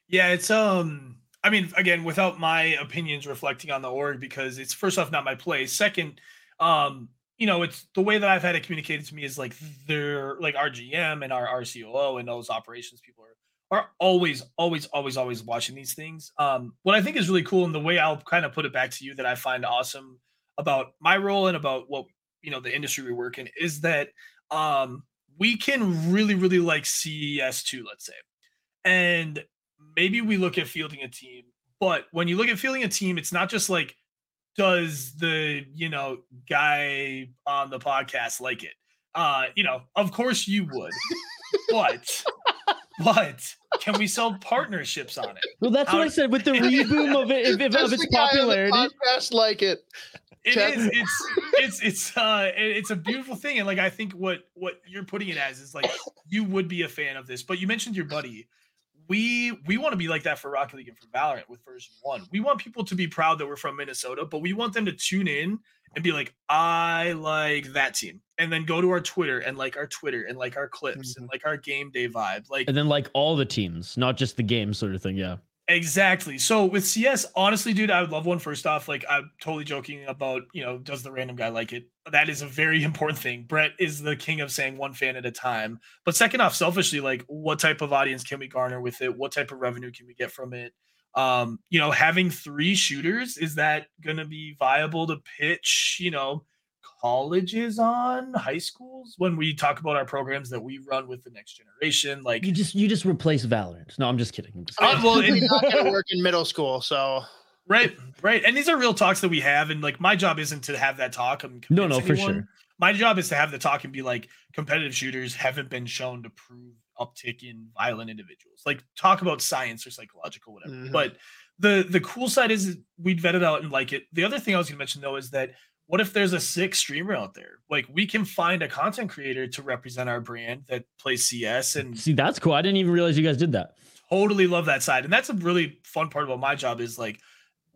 S2: Yeah, it's um I mean, again, without my opinions reflecting on the org, because it's first off not my place. Second, um, you know, it's the way that I've had it communicated to me is like they're like our GM and our RCOO and those operations people are are always, always, always, always watching these things. Um, what I think is really cool and the way I'll kind of put it back to you that I find awesome about my role and about what you know the industry we work in is that um we can really, really like CS2, let's say. And maybe we look at fielding a team, but when you look at fielding a team, it's not just like, does the you know guy on the podcast like it? Uh, you know, of course you would, but but can we sell partnerships on it?
S1: Well, that's
S2: How-
S1: what I said with the reboom of it, if, if, of its
S3: the guy on the
S1: popularity.
S3: podcast like it.
S2: It
S3: Check.
S2: is. It's it's it's uh it's a beautiful thing, and like I think what what you're putting it as is like you would be a fan of this. But you mentioned your buddy. We we want to be like that for Rocket League and for Valorant with version one. We want people to be proud that we're from Minnesota, but we want them to tune in and be like, I like that team, and then go to our Twitter and like our Twitter and like our clips and mm-hmm. like our game day vibe. Like
S1: And then like all the teams, not just the game sort of thing. Yeah.
S2: Exactly. So with CS, honestly, dude, I would love one first off. Like I'm totally joking about, you know, does the random guy like it? That is a very important thing. Brett is the king of saying one fan at a time. But second off, selfishly, like what type of audience can we garner with it? What type of revenue can we get from it? Um, you know, having three shooters, is that gonna be viable to pitch, you know, colleges on high schools when we talk about our programs that we run with the next generation like
S1: you just you just replace valorant. No i'm just kidding, I'm just
S2: kidding. Uh, well
S3: it's not gonna work in middle school so.
S2: Right right and these are real talks that we have and like my job isn't to have that talk
S1: no no anyone. for sure.
S2: My job is to have the talk and be like competitive shooters haven't been shown to prove uptick in violent individuals. Like talk about science or psychological whatever. Mm-hmm. but the the cool side is we'd vet it out and like it. The other thing i was going to mention though is that what if there's a sick streamer out there? Like we can find a content creator to represent our brand that plays CS and
S1: see that's cool. I didn't even realize you guys did that.
S2: Totally love that side. And that's a really fun part about my job is like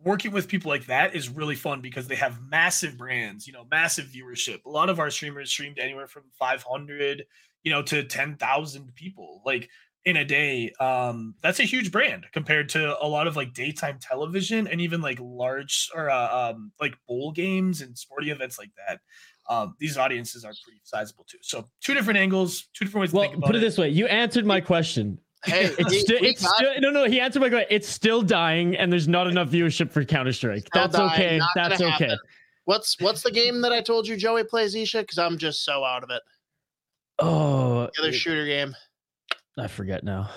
S2: working with people like that is really fun because they have massive brands, you know, massive viewership. A lot of our streamers streamed anywhere from 500, you know, to 10,000 people. Like in a day um that's a huge brand compared to a lot of like daytime television and even like large or uh, um like bowl games and sporting events like that. Um these audiences are pretty sizable too. So two different angles two different ways
S1: well put it, it, this way you answered my question.
S3: Hey,
S1: it's, still, it's still no no he answered my question it's still dying and there's not enough viewership for counter-strike. That's dying, okay that's okay.
S3: what's what's the game that i told you joey plays isha? Because i'm just so out of it.
S1: Oh
S3: the other shooter game
S1: I forget now.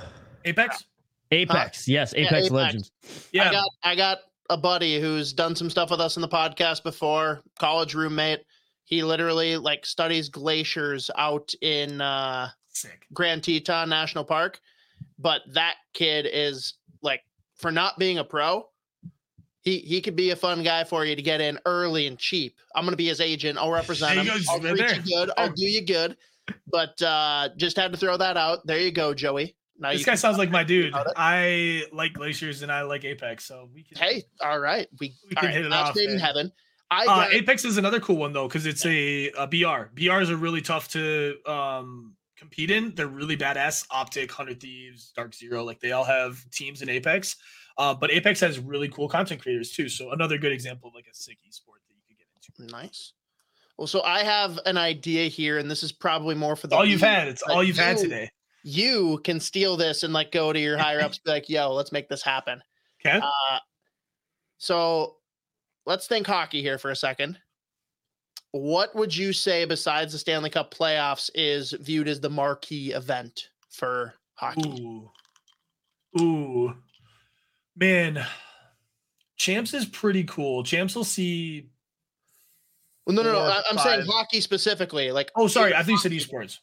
S2: Apex.
S1: Apex, huh? yes, Apex, yeah, Apex Legends.
S3: Yeah, I got I got a buddy who's done some stuff with us in the podcast before. College roommate. He literally like studies glaciers out in uh,
S2: Sick.
S3: Grand Teton National Park. But that kid is like for not being a pro, he he could be a fun guy for you to get in early and cheap. I'm gonna be his agent. I'll represent him. I'll treat you good. I'll do you good. But uh, just had to throw that out. There you go, Joey.
S2: Now this guy sounds like my dude. I like glaciers and I like Apex, so we
S3: can. Hey, all right, we, we can right, hit it off. in heaven. I
S2: uh, Apex is another cool one though because it's a, a BR. BRs are really tough to um, compete in. They're really badass. OpTic, Hundred Thieves, Dark Zero, like they all have teams in Apex. Uh, but Apex has really cool content creators too. So another good example of like a sick esport that you could get into.
S3: Nice. Well, so I have an idea here, and this is probably more for the
S2: all you've had. It's all you've you, had today.
S3: You can steal this and like go to your higher ups, be like, "Yo, let's make this happen."
S2: Okay. Uh,
S3: so let's think hockey here for a second. What would you say, besides the Stanley Cup playoffs, is viewed as the marquee event for hockey?
S2: Ooh, ooh, man, champs is pretty cool. Champs will see
S3: well, no, no, no. I'm five. saying hockey specifically. Like,
S2: oh, sorry, I think you said esports.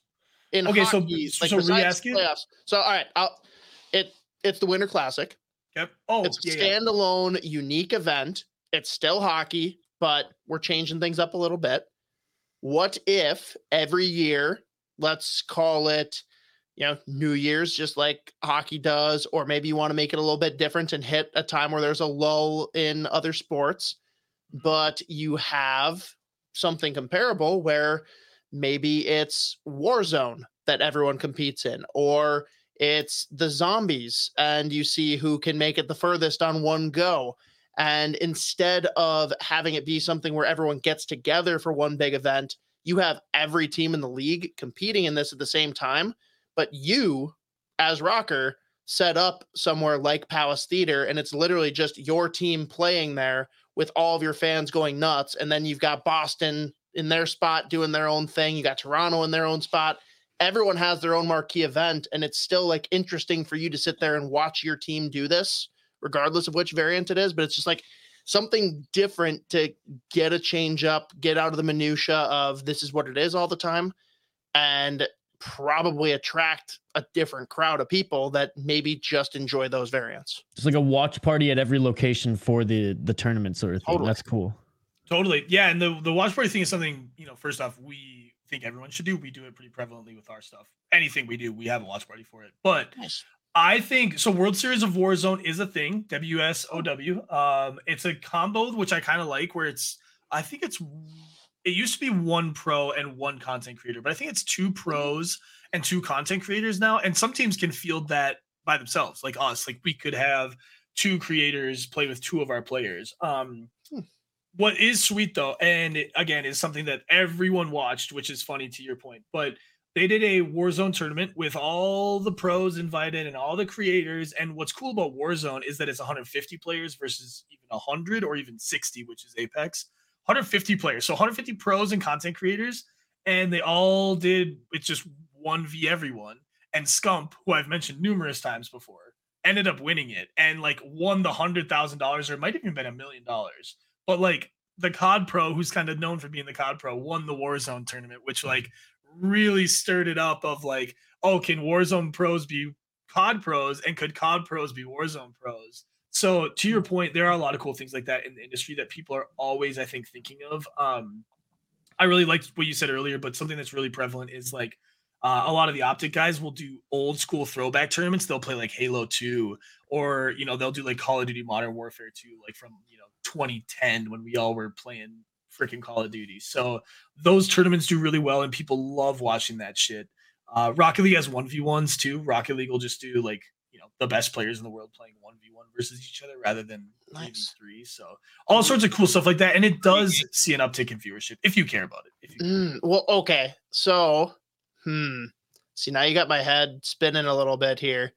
S3: In
S2: okay,
S3: hockey,
S2: so like so re-ask it.
S3: Playoffs. So all right, I'll, it it's the Winter Classic.
S2: Yep. Oh,
S3: it's a yeah, standalone, yeah. unique event. It's still hockey, but we're changing things up a little bit. What if every year, let's call it, you know, New Year's, just like hockey does, or maybe you want to make it a little bit different and hit a time where there's a lull in other sports, mm-hmm. but you have something comparable where maybe it's Warzone that everyone competes in, or it's the zombies, and you see who can make it the furthest on one go. And instead of having it be something where everyone gets together for one big event, you have every team in the league competing in this at the same time. But you, as ROKKR, set up somewhere like Palace Theater, and it's literally just your team playing there with all of your fans going nuts. And then you've got Boston in their spot doing their own thing. You got Toronto in their own spot. Everyone has their own marquee event, and it's still like interesting for you to sit there and watch your team do this, regardless of which variant it is. But it's just like something different to get a change up, get out of the minutia of this is what it is all the time, and probably attract a different crowd of people that maybe just enjoy those variants.
S1: It's like a watch party at every location for the the tournament sort of thing. Totally. That's cool.
S2: Totally. Yeah, and the the watch party thing is something, you know, first off, we think everyone should do. We do it pretty prevalently with our stuff. Anything we do, we have a watch party for it. But nice. I think so. World Series of Warzone is a thing. WSOW. Um, it's a combo which I kind of like, where it's. I think it's it used to be one pro and one content creator, but I think it's two pros and two content creators now. And some teams can field that by themselves, like us. Like we could have two creators play with two of our players. Um,
S3: Hmm.
S2: what is sweet though, and it, again, is something that everyone watched, which is funny to your point, but they did a Warzone tournament with all the pros invited and all the creators. And what's cool about Warzone is that it's 150 players versus even 100 or even 60, which is Apex. 150 players, so 150 pros and content creators, and they all did it's just one v everyone. And Scump, who I've mentioned numerous times before, ended up winning it and like won the hundred thousand dollars, or it might have even been a million dollars. But like the COD Pro, who's kind of known for being the COD Pro, won the Warzone tournament, which mm-hmm. like really stirred it up of like, oh, can Warzone pros be COD pros and could COD pros be Warzone pros? So to your point, there are a lot of cool things like that in the industry that people are always, I think, thinking of. Um, I really liked what you said earlier, but something that's really prevalent is like uh, a lot of the OpTic guys will do old school throwback tournaments. They'll play like Halo 2, or you know, they'll do like Call of Duty Modern Warfare 2, like from you know 2010 when we all were playing freaking Call of Duty. So those tournaments do really well, and people love watching that shit. Uh, Rocket League has one v ones too. Rocket League will just do like the best players in the world playing one v one versus each other rather than
S3: Nice.
S2: three. So all sorts of cool stuff like that, and it does see an uptick in viewership if you care about it. If you
S3: Mm, well, okay. So, hmm. See, now you got my head spinning a little bit here.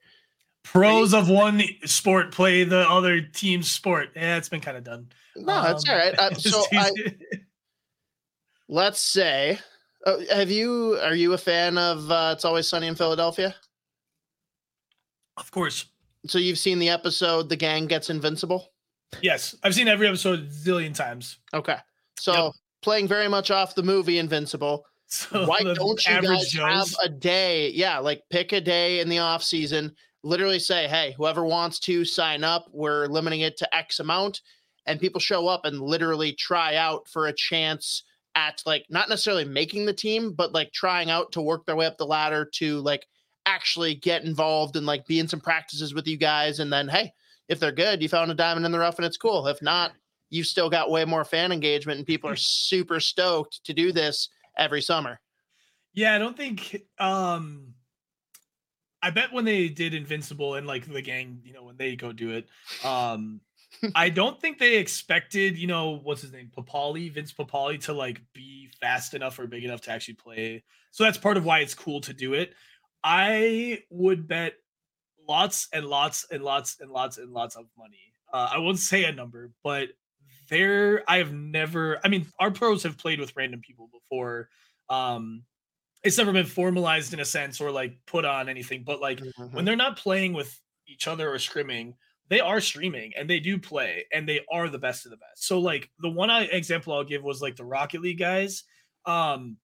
S2: pros of one sport play the other team's sport. Yeah, it's been kind of done.
S3: No, that's all
S2: Um,
S3: right. Uh, so, I, let's say, uh, have you? Are you a fan of uh, "It's Always Sunny in Philadelphia"?
S2: Of course,
S3: So you've seen the episode "The Gang Gets Invincible."
S2: yes, I've seen every episode a zillion times.
S3: Okay, so
S2: Yep.
S3: playing very much off the movie Invincible.
S2: So
S3: Why don't you guys have a day? Yeah, like pick a day in the off season. Literally say, hey, whoever wants to sign up, we're limiting it to X amount, and people show up and literally try out for a chance at like not necessarily making the team, but like trying out to work their way up the ladder to like actually get involved and like be in some practices with you guys. And then, hey, if they're good, you found a diamond in the rough and it's cool. If not, you've still got way more fan engagement and people are super stoked to do this every summer.
S2: Yeah, I don't think. um I bet when they did Invincible and like the gang, you know, when they go do it, um I don't think they expected, you know, what's his name, Papale, Vince Papale, to like be fast enough or big enough to actually play. So that's part of why it's cool to do it. I would bet lots and lots and lots and lots and lots of money. Uh, I won't say a number, but there I have never. I mean, our pros have played with random people before. Um, it's never been formalized in a sense or like put on anything, but like
S3: Mm-hmm.
S2: when they're not playing with each other or scrimming, they are streaming and they do play and they are the best of the best. So like the one I, example I'll give was like the Rocket League guys. Um,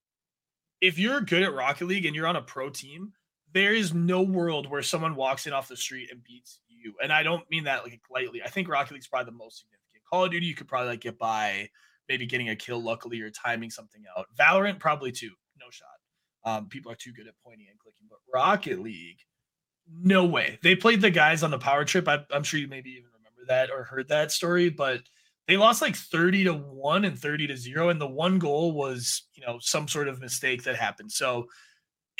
S2: if you're good at Rocket League and you're on a pro team, there is no world where someone walks in off the street and beats you. And I don't mean that like lightly. I think Rocket League's probably the most significant. Call of Duty, you could probably like get by maybe getting a kill luckily or timing something out. Valorant probably too. No shot. Um, people are too good at pointing and clicking. But Rocket League, no way. They played the guys on the power trip. I, I'm sure you maybe even remember that or heard that story, but they lost like 30 to 1 and 30 to 0 and the one goal was you know some sort of mistake that happened so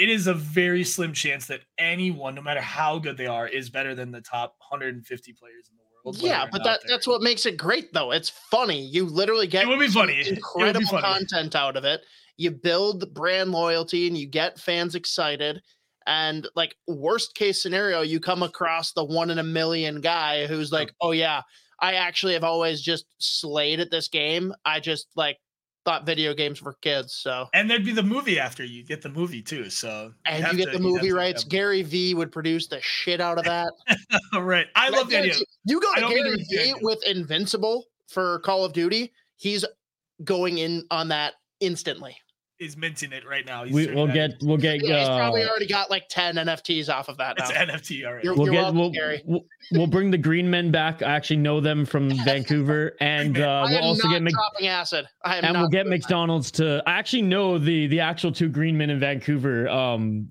S2: it is a very slim chance that anyone no matter how good they are is better than the top 150 players in the world
S3: yeah, but that, that's what makes it great though. It's funny. You literally get
S2: it would be funny would be
S3: incredible
S2: funny.
S3: content out of it. You build brand loyalty and you get fans excited. And like worst case scenario, you come across the one in a million guy who's like, "Oh yeah, I actually have always just slayed at this game. I just like thought video games were kids." So
S2: and there'd be the movie after you get the movie too so
S3: and you get
S2: to-
S3: the movie rights. Gary V would produce the shit out of that.
S2: right i
S3: And
S2: love the idea
S3: You go
S2: I
S3: to
S2: don't mean to
S3: Gary V with Invincible for Call of Duty. He's going in on that instantly.
S2: Is minting it right now He's
S1: We, we'll get
S2: into-
S1: we'll get
S3: Yeah, he's probably
S1: uh,
S3: already got like 10 NFTs off of that
S2: it's nft already
S3: You're-
S1: we'll
S3: you're
S1: get
S3: welcome,
S1: we'll,
S3: Gary.
S1: we'll we'll bring the green men back. I actually know them from Vancouver, and uh, we'll also get Mc,
S3: dropping acid. I am
S1: and
S3: not
S1: we'll get
S3: doing that.
S1: McDonald's to. I actually know the the actual two green men in Vancouver. Um,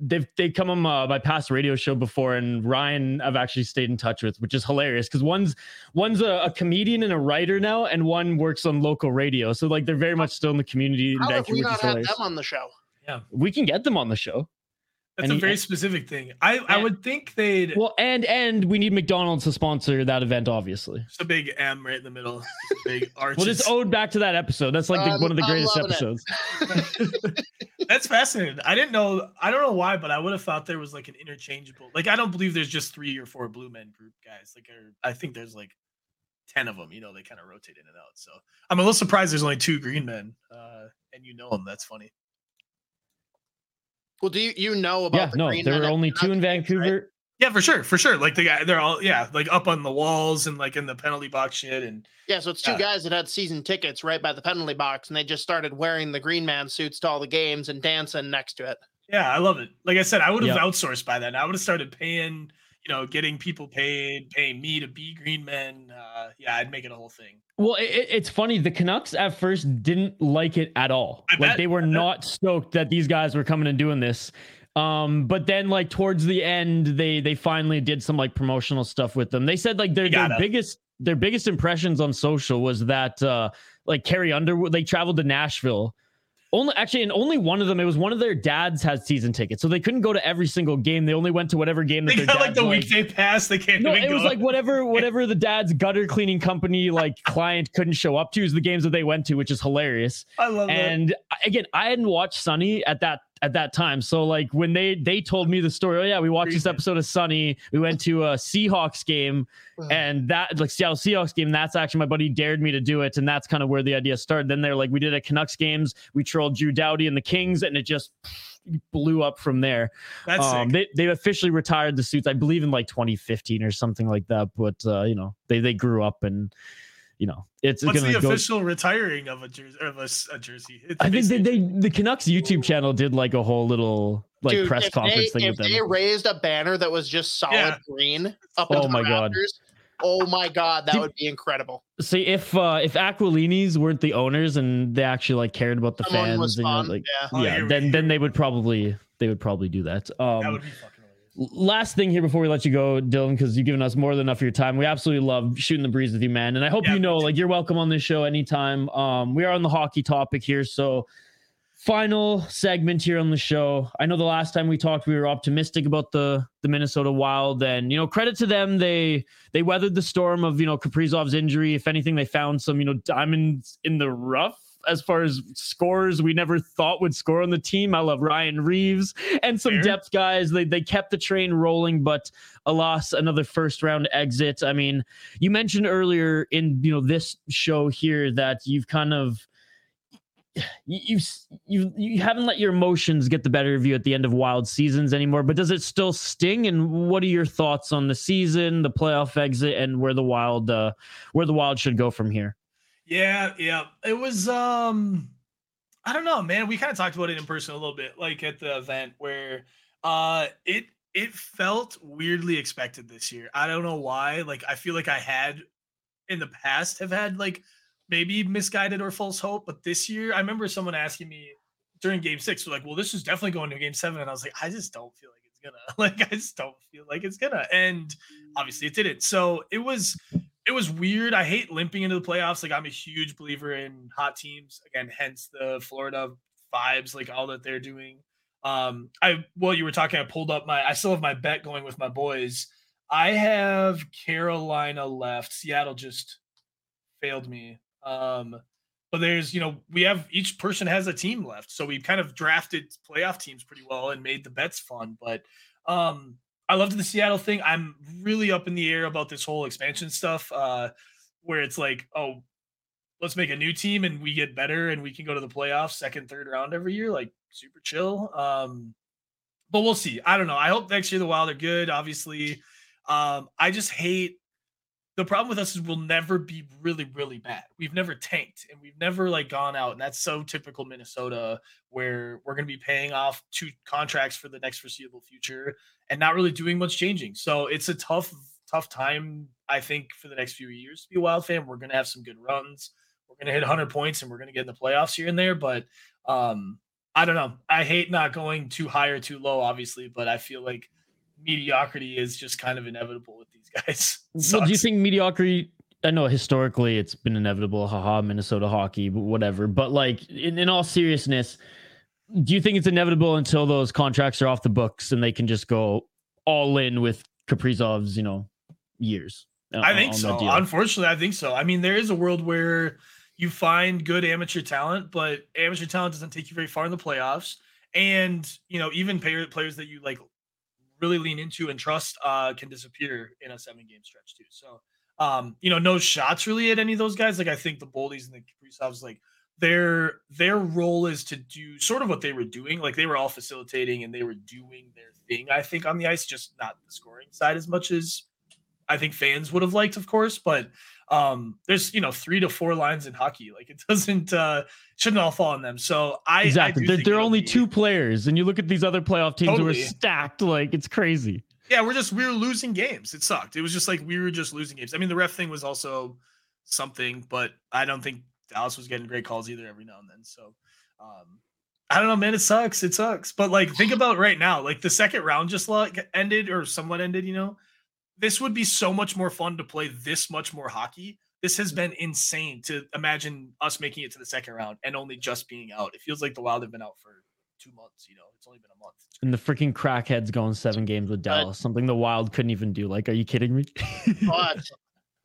S1: they've they come on uh, my past radio show before, and Ryan I've actually stayed in touch with, which is hilarious because one's one's a, a comedian and a writer now, and one works on local radio. So like they're very much still in the community in
S3: How have we not had them on the show?
S1: Yeah, we can get them on the show.
S2: That's
S1: And
S2: a
S1: he-
S2: very specific thing. I, I would think they'd
S1: Well, and and we need McDonald's to sponsor that event, obviously.
S2: it's a big M right in the middle. Big arches.
S1: Well, it's owed back to that episode. That's like the,
S3: Um,
S1: one of the greatest episodes.
S2: That's fascinating. I didn't know. I don't know why, but I would have thought there was like an interchangeable. Like I don't believe there's just three or four Blue Men group guys. Like or, I think there's like ten of them. You know, they kind of rotate in and out. So I'm a little surprised there's only two Green Men, uh, and you know them. That's funny.
S3: Well, do you you know about
S1: Yeah,
S3: the
S1: no,
S3: Green
S1: there were only two in
S3: Canucks games, right?
S1: Vancouver.
S2: Yeah, for sure, for sure. Like the guy, they're all yeah, like up on the walls and like in the penalty box shit. And
S3: Yeah, so it's two
S2: Yeah.
S3: guys that had season tickets right by the penalty box, and they just started wearing the Green Man suits to all the games and dancing next to it.
S2: yeah, I love it. Like I said, I would have
S1: Yep.
S2: outsourced by then. I would have started paying, you know, getting people paid, paying me to be Green Men. Uh, yeah, I'd make it a whole thing.
S1: Well, it, it- it's funny. The Canucks at first didn't like it at all.
S2: I
S1: like
S2: bet,
S1: they were not stoked that these guys were coming and doing this. Um, but then like towards the end, they they finally did some like promotional stuff with them. They said like their, their biggest their biggest impressions on social was that uh like Carrie Underwood they traveled to Nashville. Only actually, and only one of them. It was one of their dads had season tickets, so they couldn't go to every single game. They only went to whatever game that
S2: They got like the
S1: liked.
S2: weekday pass. They can't
S1: No, it was like whatever whatever the dad's gutter cleaning company like client couldn't show up to is the games that they went to, which is hilarious.
S2: I love that.
S1: And I- again, I hadn't watched Sunny at that at that time. So like when they they told me the story, oh yeah, we watched this episode of Sunny. We went to a Seahawks game, and that like Seattle Seahawks game. That's actually my buddy dared me to do it, and that's kind of where the idea started. Then they're like, we did a Canucks games. We trolled Drew Doughty and the Kings, and it just blew up from there.
S2: That's
S1: Um, they they officially retired the suits, I believe, in like 2015 or something like that. But uh, you know, they they grew up and you know, it's
S2: What's
S1: gonna
S2: the
S1: go.
S2: official retiring of a jersey? Of a, s- a jersey? It's
S1: I think they, they the Canucks YouTube channel did like a whole little like
S3: Dude,
S1: press
S3: if
S1: conference
S3: they,
S1: thing
S3: if
S1: with
S3: they
S1: them.
S3: raised a banner that was just solid
S2: Yeah.
S3: green up
S1: Oh my God.
S3: rafters, oh my god, that
S1: Did-
S3: would be incredible.
S1: See if uh if Aquilini's weren't the owners and they actually like cared about the
S3: Someone
S1: fans
S3: was
S1: and you know, like
S3: yeah.
S2: Oh,
S1: yeah,
S2: here we-
S1: then
S2: here
S1: then they would probably they would probably do that. Um
S2: that would be fucking hilarious.
S1: Last thing here before we let you go, Dillon, because you've given us more than enough of your time. We absolutely love shooting the breeze with you, man. And I hope
S2: Yeah,
S1: you know, like, you're welcome on this show anytime. Um, we are on the hockey topic here, so final segment here on the show. I know the last time we talked, we were optimistic about the the Minnesota Wild, and you know, credit to them, they they weathered the storm of you know Kaprizov's injury. If anything, they found some you know diamonds in the rough. As far as scores, we never thought would score on the team. I love Ryan Reaves and some
S2: Fair.
S1: depth guys. They they kept the train rolling, but alas, another first round exit. I mean, you mentioned earlier in you know this show here that you've kind of you you you haven't let your emotions get the better of you at the end of wild seasons anymore. But does it still sting? And what are your thoughts on the season, the playoff exit, and where the wild uh, where the wild should go from here?
S2: Yeah, yeah. It was um I don't know, man. We kind of talked about it in person a little bit, like at the event where uh it it felt weirdly expected this year. I don't know why. Like I feel like I had in the past have had like maybe misguided or false hope, but this year I remember someone asking me during game 6 "We're like, "Well, this is definitely going to game 7." And I was like, "I just don't feel like it's gonna. Like I just don't feel like it's gonna." And obviously it didn't. So, it was it was weird. I hate limping into the playoffs. Like I'm a huge believer in hot teams. Again, hence the Florida vibes, like all that they're doing. Um, I well, you were talking, I pulled up my I still have my bet going with my boys. I have Carolina left. Seattle just failed me. Um, but there's you know, we have each person has a team left. So we kind of drafted playoff teams pretty well and made the bets fun. But um I loved the Seattle thing. I'm really up in the air about this whole expansion stuff, uh, where it's like, oh, let's make a new team and we get better and we can go to the playoffs, second, third round every year, like super chill. Um, but we'll see. I don't know. I hope next year the Wild are good. Obviously, um, I just hate the problem with us is we'll never be really, really bad. We've never tanked and we've never like gone out, and that's so typical Minnesota, where we're going to be paying off two contracts for the next foreseeable future and not really doing much changing. So it's a tough, tough time, I think, for the next few years to be a Wild fan. We're going to have some good runs. We're going to hit 100 points and we're going to get in the playoffs here and there. But um, I don't know. I hate not going too high or too low, obviously, but I feel like mediocrity is just kind of inevitable with these guys.
S1: Well, do you think mediocrity? I know historically it's been inevitable, haha, Minnesota hockey, but whatever. But like in, in all seriousness, do you think it's inevitable until those contracts are off the books and they can just go all in with Kaprizov's, you know, years? uh,
S2: I think so. Unfortunately, I think so. I mean, there is a world where you find good amateur talent, but amateur talent doesn't take you very far in the playoffs. And you know, even player, players that you like really lean into and trust uh, can disappear in a seven game stretch too. So, um, you know, no shots really at any of those guys. Like I think the Boldies and the Kaprizovs, like their their role is to do sort of what they were doing. Like they were all facilitating and they were doing their thing. I think on the ice, just not the scoring side as much as I think fans would have liked, of course, but um, there's you know three to four lines in hockey. Like it doesn't uh, shouldn't all fall on them. So I I
S1: exactly.
S2: do
S1: They're, they're only
S2: be-
S1: two players, and you look at these other playoff teams who are stacked. Like it's crazy.
S2: Yeah, we're just we were losing games. It sucked. It was just like we were just losing games. I mean, the ref thing was also something, but I don't think Dallas was getting great calls either every now and then. So um I don't know, man. It sucks. It sucks. But like, think about right now. Like the second round just like ended or somewhat ended. You know, this would be so much more fun to play this much more hockey. This has been insane to imagine us making it to the second round and only just being out. It feels like the Wild have been out for two months. You know, it's only been a month.
S1: And the freaking crackheads going seven games with Dallas, something the Wild couldn't even do. Like, are you kidding me?
S3: But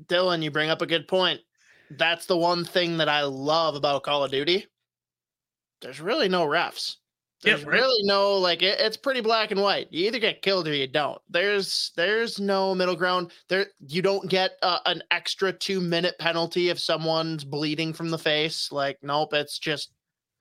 S3: Dillon, you bring up a good point. That's the one thing that I love about Call of Duty. There's really no refs. There's
S2: right.
S3: really no like it, it's pretty black and white. You either get killed or you don't. There's there's no middle ground. There you don't get uh, an extra two minute penalty if someone's bleeding from the face. Like nope, it's just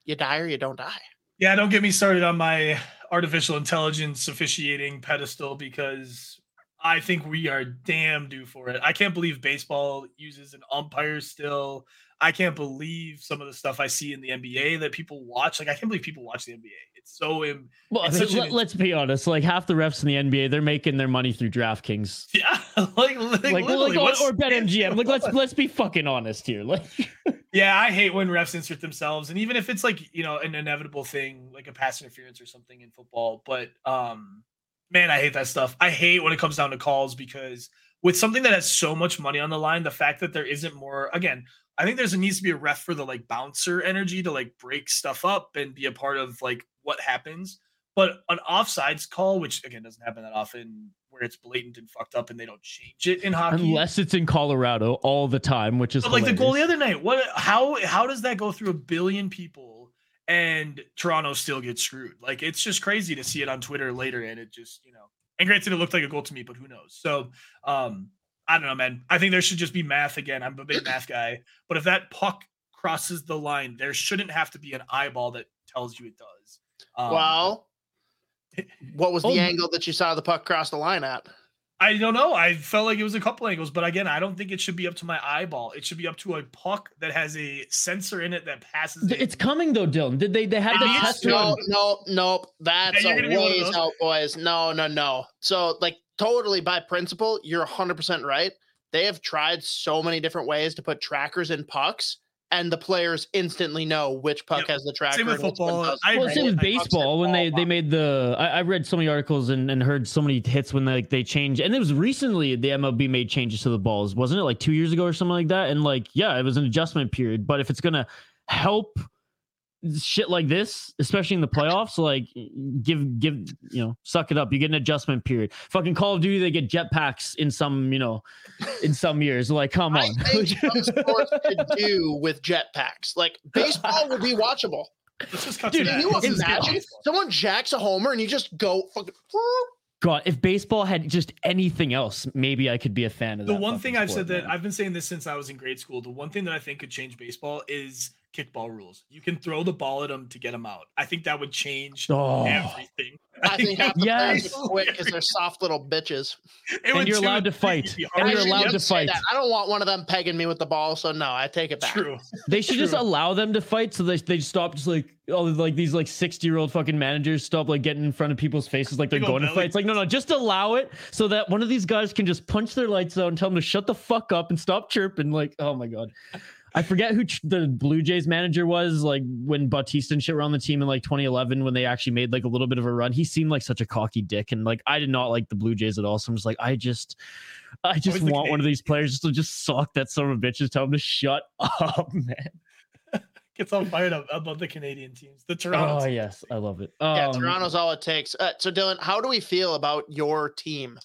S3: you die or you don't die.
S2: Yeah, don't get me started on my artificial intelligence officiating pedestal because I think we are damn due for it. I can't believe baseball uses an umpire still. I can't believe some of the stuff I see in the NBA that people watch. Like I can't believe people watch the NBA. It's so Im-
S1: well,
S2: It's such an-
S1: let, us be honest. Like half the refs in the NBA, they're making their money through DraftKings.
S2: yeah, like like,
S1: Like, like or, or BetMGM. Like, let's let's be fucking honest here. Like,
S2: Yeah, I hate when refs insert themselves, and even if it's like you know an inevitable thing, like a pass interference or something in football. But um, man, I hate that stuff. I hate when it comes down to calls because with something that has so much money on the line, the fact that there isn't more. Again, I think there's a needs to be a ref for the like bouncer energy to like break stuff up and be a part of like what happens. But an offsides call, which again doesn't happen that often, where it's blatant and fucked up and they don't change it in hockey.
S1: unless it's in Colorado all the time, which is
S2: But like the goal the other night, what? How how does that go through a billion people and Toronto still gets screwed? Like it's just crazy to see it on Twitter later, and it just you know. And granted, it looked like a goal to me, but who knows? So um, I don't know, man. I think there should just be math again. I'm a big math guy, but if that puck crosses the line, there shouldn't have to be an eyeball that tells you it does. Um,
S3: well, what was the
S1: Oh.
S3: angle that you saw the puck cross the line at?
S2: I don't know. I felt like it was a couple angles, but again, I don't think it should be up to my eyeball. It should be up to a puck that has a sensor in it that passes.
S1: Th-
S2: it.
S1: It's coming though, Dillon. Did they? They had the
S2: needs
S1: test
S2: to.
S3: No, no, no. That's
S2: you're
S3: a
S2: gonna be one of
S3: ways out, boys. No, no, no. So, like, totally by principle, you're 100% right. They have tried so many different ways to put trackers in pucks, and the players instantly know which puck
S2: Yep.
S3: has the tracker.
S2: Same with
S3: and which one
S2: football.
S3: doesn't.
S2: I
S1: Well, same with baseball when they they made the. I, I read so many articles and, and heard so many hits when they, like they changed, and it was recently the MLB made changes to the balls, wasn't it? Like two years ago or something like that. And like, yeah, it was an adjustment period. But if it's gonna help shit like this, especially in the playoffs, like give give you know, suck it up. You get an adjustment period. Fucking Call of Duty, they get jetpacks in some you know, in some years. Like, come
S3: I
S1: on.
S3: think some sports could do with jetpacks. Like, baseball would be watchable.
S2: Let's just cut
S1: Dude,
S2: to
S3: Can you
S2: Let's just get
S3: imagine someone jacks a homer and you just go fucking.
S1: God, if baseball had just anything else, maybe I could be a fan of
S2: The
S1: that
S2: one thing I've
S1: sport,
S2: said that. I've been saying this since I was in grade school. The one thing that I think could change baseball is kickball rules. You can throw the ball at them to get them out. I think that would change
S1: Oh.
S2: everything.
S3: I think half
S1: Yes.
S3: quit because they're soft little bitches.
S2: It
S1: And you're allowed to fight. And you're allowed to fight.
S3: that. I don't want one of them pegging me with the ball, so no, I take it back.
S2: True.
S1: They should just allow them to fight so they they stop just like all the- like these like 60 year old fucking managers stop like getting in front of people's faces like they're
S2: Big old
S1: going to
S2: belly.
S1: fight. It's like no no just allow it so that one of these guys can just punch their lights out and tell them to shut the fuck up and stop chirping. Like oh my god. I forget who ch- the Blue Jays manager was like when Bautista and shit were on the team in like 2011 when they actually made like a little bit of a run. He seemed like such a cocky dick and like I did not like the Blue Jays at all. So I'm just like I just I just
S2: Always
S1: want one of these players just to just suck that son of a bitch and tell him to shut up, man.
S2: gets all fired up about the Canadian teams. The
S1: Oh
S2: Toronto. team.
S1: yes, I love it.
S3: Yeah,
S1: Um,
S3: Toronto's all it takes. Uh, so, Dillon, how do we feel about your team,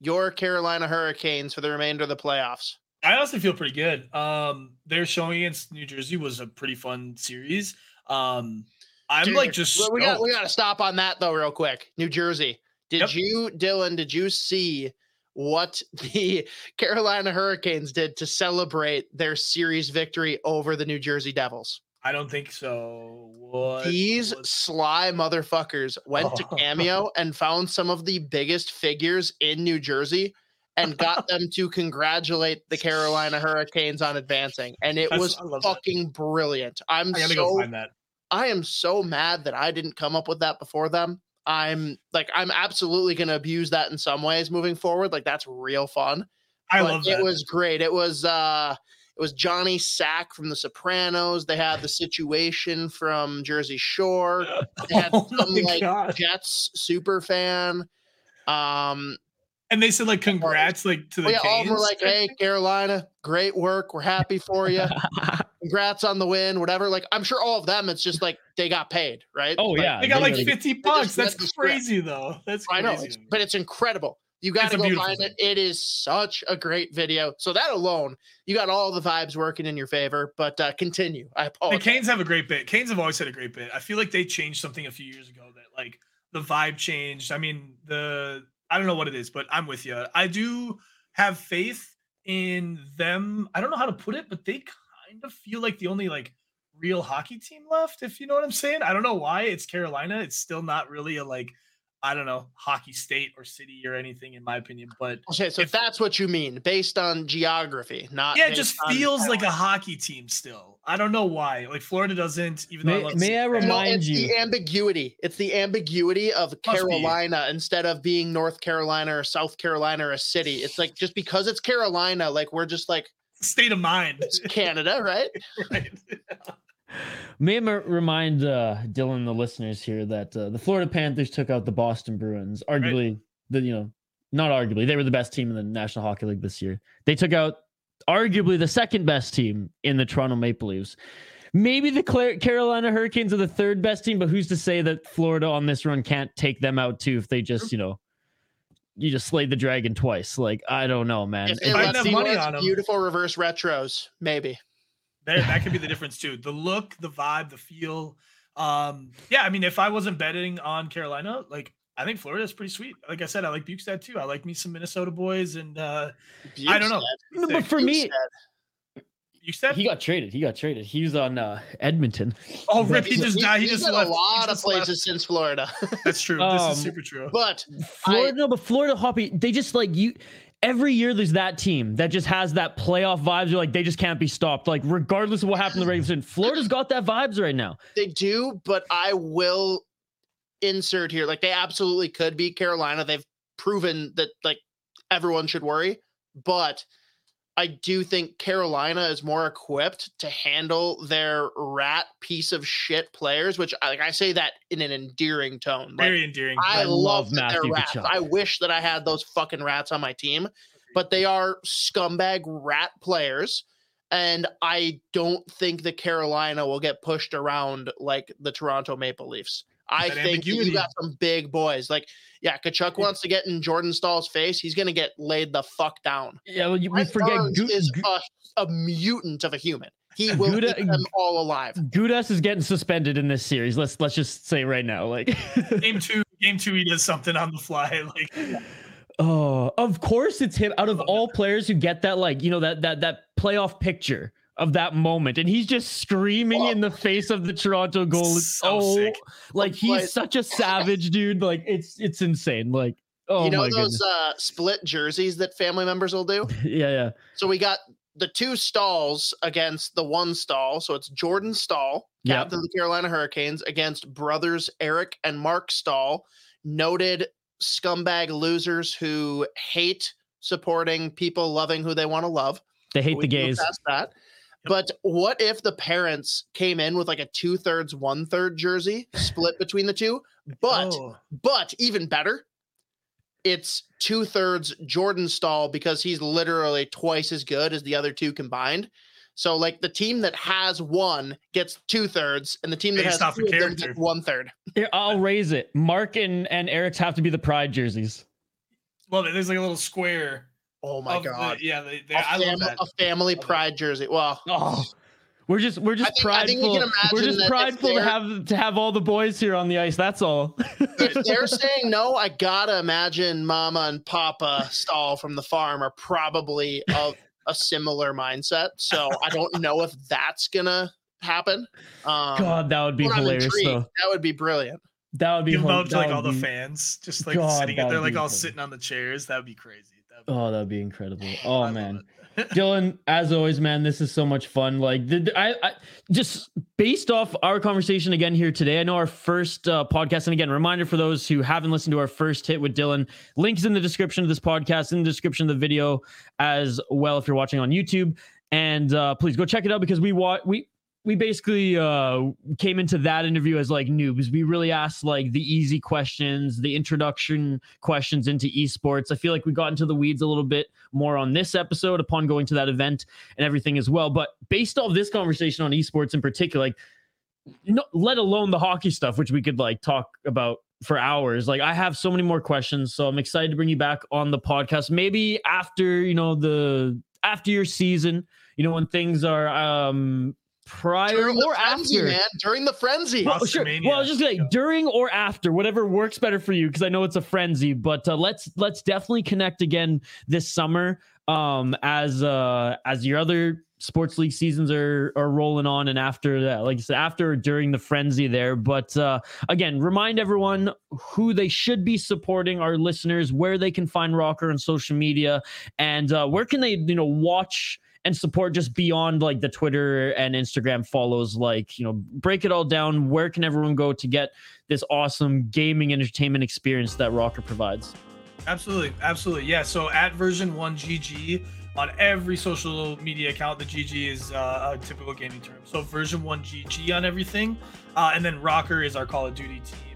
S3: your Carolina Hurricanes for the remainder of the playoffs?
S2: I honestly feel pretty good. Um, their showing against New Jersey was a pretty fun series. Um, I'm
S3: Dude,
S2: like just
S3: we- we got we got to stop on that though, real quick. New Jersey. Did
S2: Yep.
S3: you, Dillon? Did you see what the Carolina Hurricanes did to celebrate their series victory over the New Jersey Devils?
S2: I don't think so. What
S3: These sly motherfuckers went to
S2: Oh.
S3: Cameo and found some of the biggest figures in New Jersey and got them to congratulate the Carolina Hurricanes on advancing. And it
S2: That's-
S3: was
S2: love that.
S3: fucking brilliant. I'm
S2: I
S3: so
S2: find that.
S3: I am so mad that I didn't come up with that before them. I'm like I'm absolutely going to abuse that in some ways moving forward. Like that's real fun.
S2: I
S3: But
S2: love
S3: it
S2: that.
S3: was great. It was uh it was Johnny Sack from The Sopranos. They had the situation from Jersey Shore. They had
S2: oh
S3: some like
S2: god!
S3: Jets super fan. Um
S2: And they said like congrats, like to the
S3: yeah, all were like, "Hey, Carolina, great work. We're happy for you. Congrats on the win. Whatever." Like, I'm sure all of them, it's just like they got paid, right?
S1: Oh,
S3: Like,
S1: yeah.
S2: they got like fifty bucks. That's crazy though. That's
S3: I
S2: crazy.
S3: know, it's, but it's incredible. You got to go
S2: beautiful
S3: find it. It is such a great video. So that alone, you got all the vibes working in your favor. But uh, continue. I apologize.
S2: the
S3: apologize.
S2: Canes have a great bit. Canes have always had a great bit. I feel like they changed something a few years ago that like the vibe changed. I mean, the I don't know what it is, but I'm with you. I do have faith in them. I don't know how to put it, but they kind of feel like the only like real hockey team left, if you know what I'm saying. I don't know why it's Carolina. It's still not really a like I don't know, hockey state or city or anything in my opinion, but
S3: Okay, so
S2: if-
S3: that's what you mean, based on geography, not
S2: yeah, it
S3: based
S2: just
S3: on
S2: feels like a hockey team still. I don't know why. Like Florida doesn't, even though I
S1: May,
S2: love
S1: may I
S2: Seattle.
S3: No,
S1: remind
S3: it's
S1: you?
S3: the ambiguity. It's the ambiguity of
S2: be.
S3: Carolina instead of being North Carolina or South Carolina or a city. It's like just because it's Carolina, like we're just like
S2: state of mind.
S3: it's Canada, right?
S2: right.
S1: May I m- remind uh, Dillon and the listeners here that uh, the Florida Panthers took out the Boston Bruins. Arguably, the you know, not arguably, they were the best team in the National Hockey League this year. They took out arguably the second best team in the Toronto Maple Leafs. Maybe the Cla- Carolina Hurricanes are the third best team, but who's to say that Florida on this run can't take them out too if they just you know, you just slayed the dragon twice? Like I don't know, man.
S3: If
S1: It-
S3: it
S2: have money
S3: watch
S2: on 'em.
S3: beautiful reverse retros, maybe.
S2: There, that could be the difference too. The look, the vibe, the feel. Um, yeah, I mean, if I wasn't betting on Carolina, like I think Florida is pretty sweet. Like I said, I like Bjugstad too. I like me some Minnesota boys, and uh I don't know.
S1: No, but for me,
S2: you said
S1: he got traded. He got traded. He was on uh, Edmonton.
S2: oh rip, he just died. He just left.
S3: a
S2: He
S3: lot of
S2: just left.
S3: places since Florida.
S2: That's true.
S1: Um,
S2: this is super true.
S3: but
S1: Florida, no, but Florida Hoppy, they just like you. Every year, there's that team that just has that playoff vibes. You're like, they just can't be stopped. Like, regardless of what happened in the season, Florida's got that vibes right now.
S3: they do, but I will insert here. Like they absolutely could be Carolina. They've proven that like everyone should worry, but I do think Carolina is more equipped to handle their rat piece of shit players, which I- like I say that in an endearing tone. Like,
S2: Very endearing.
S3: I,
S1: I
S3: love,
S1: love
S3: that
S1: Matthew
S3: rats.
S1: Tkachuk.
S3: I wish that I had those fucking rats on my team, but they are scumbag rat players. And I don't think the Carolina will get pushed around like the Toronto Maple Leafs. I
S2: That
S3: think that
S2: ambiguity.
S3: you got some big boys. Like, yeah, Tkachuk wants to get in Jordan Staal's face. He's gonna get laid the fuck down.
S1: Yeah, well, you, we forget
S3: Burns
S1: Gu-
S3: is a, a mutant of a human. He will
S1: Gouda-
S3: keep them all alive.
S1: Gudas is getting suspended in this series. Let's let's just say right now, like,
S2: game two, game two, he does something on the fly. Like
S1: oh, of course it's him. Out of oh, all players who get that, like, you know, that that that playoff picture of that moment, and he's just screaming in the face of the Toronto goal. It's
S2: So
S1: oh,
S2: sick.
S1: like
S3: Like-
S1: he's such a savage, dude. Like, it's it's insane. Like, oh
S3: you know
S1: my
S3: those
S1: goodness.
S3: uh, split jerseys that family members will do?
S1: yeah, yeah.
S3: So we got the two Staals against the one Staal. So it's Jordan Staal,
S1: Yep.
S3: captain of the Carolina Hurricanes, against brothers Eric and Marc Staal, noted scumbag losers who hate supporting people loving who they want to love.
S1: They hate
S3: We
S1: the gays.
S3: that. But what if the parents came in with like a two thirds, one third jersey split between the two? But
S2: oh,
S3: but even better, it's two thirds Jordan Staal because he's literally twice as good as the other two combined. So like the team that has one gets two thirds, and the team that
S2: Based
S3: has
S2: off
S3: two
S2: of
S3: of them
S2: character.
S3: gets one third.
S1: Here, I'll raise it. Mark and, and Eric's have to be the pride jerseys.
S2: Well, there's like a little square.
S3: Oh my
S2: of the-
S3: god!
S2: yeah, they, they,
S3: A,
S2: I love
S3: fam-
S2: that.
S3: a family pride jersey. Well,
S1: Oh, we're just we're just
S3: think- we
S1: prideful.
S3: can
S1: We're just
S3: that
S1: prideful to have to have all the boys here on the ice. That's all.
S3: if they're saying no, I gotta imagine Mama and Papa Staal from the farm are probably of a similar mindset. So I don't know if that's gonna happen. Um,
S1: God, that would be hilarious though.
S3: That would be brilliant.
S1: That would be
S2: Give them out to like
S1: would
S2: all the fans, just like
S1: God,
S2: sitting.
S1: that
S2: They're like all
S1: funny.
S2: sitting on the chairs. That would be crazy.
S1: Oh, that'd be incredible. Oh man. Dillon, as always, man, this is so much fun. Like, the, I, I just based off our conversation again here today. I know our first uh, podcast, and again, reminder for those who haven't listened to our first hit with Dillon. Links in the description of this podcast, in the description of the video as well. If you're watching on YouTube, and uh, please go check it out because we wa- we we basically uh, came into that interview as like noobs. We really asked like the easy questions, the introduction questions into esports. I feel like we got into the weeds a little bit more on this episode upon going to that event and everything as well. But based off this conversation on esports in particular, like no, let alone the hockey stuff, which we could like talk about for hours. Like I have so many more questions, so I'm excited to bring you back on the podcast. Maybe after you know the after your season, you know when things are um prior
S3: During the
S1: or
S3: frenzy,
S1: after.
S3: man. During the frenzy.
S1: Well, sure. Well, I was just like
S2: Yeah.
S1: during or after, whatever works better for you, because I know it's a frenzy. But uh, let's let's definitely connect again this summer, um, as uh as your other sports league seasons are are rolling on, and after that, like I said, after or during the frenzy there. But uh, again, remind everyone who they should be supporting, our listeners, where they can find ROKKR on social media, and uh, where can they you know watch and support just beyond like the Twitter and Instagram follows. Like, you know, break it all down. Where can everyone go to get this awesome gaming entertainment experience that ROKKR provides?
S2: Absolutely, absolutely. Yeah. So at version one GG on every social media account, the GG is uh, a typical gaming term. So version one GG on everything, uh, and then ROKKR is our Call of Duty team.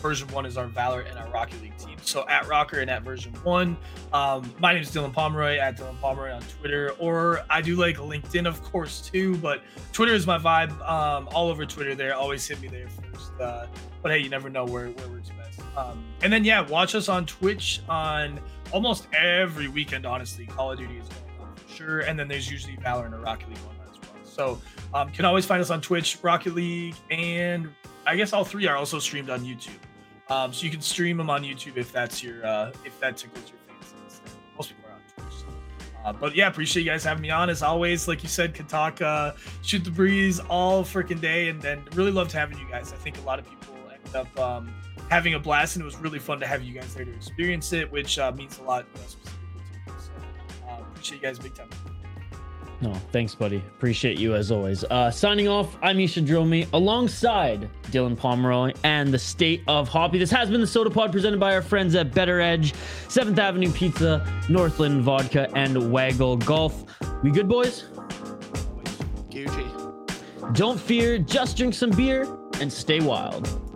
S2: Version one is our Valor and our Rocket League team. So at ROKKR and at version one, um, my name is Dillon Pomeroy at Dillon Pomeroy on Twitter, or I do like LinkedIn, of course, too. But Twitter is my vibe. Um, all over Twitter, there. Always hit me there first. Uh, but hey, you never know where where works best. Um, and then yeah, watch us on Twitch on almost every weekend. Honestly, Call of Duty is going on for sure, and then there's usually Valorant or Rocket League going on as well. So um, can always find us on Twitch, Rocket League, and I guess all three are also streamed on YouTube. Um, so you can stream them on YouTube if that's your uh, if that tickles your fancy. Most people are on Twitch. So. Uh, but yeah, appreciate you guys having me on as always. Like you said, uh, shoot the breeze all freaking day, and then really loved having you guys. I think a lot of people ended up um, having a blast, and it was really fun to have you guys there to experience it, which uh, means a lot specifically to me. So uh, appreciate you guys big time.
S1: No, thanks, buddy. Appreciate you as always. Uh, signing off, I'm Isha Drillme alongside Dillon Pomeroy and the state of Hoppy. This has been the Sota Pod presented by our friends at BettorEdge, 7th Avenue Pizza, Northland Vodka, and Waggle Golf. We good, boys?
S3: Gucci.
S1: Don't fear, just drink some beer and stay wild.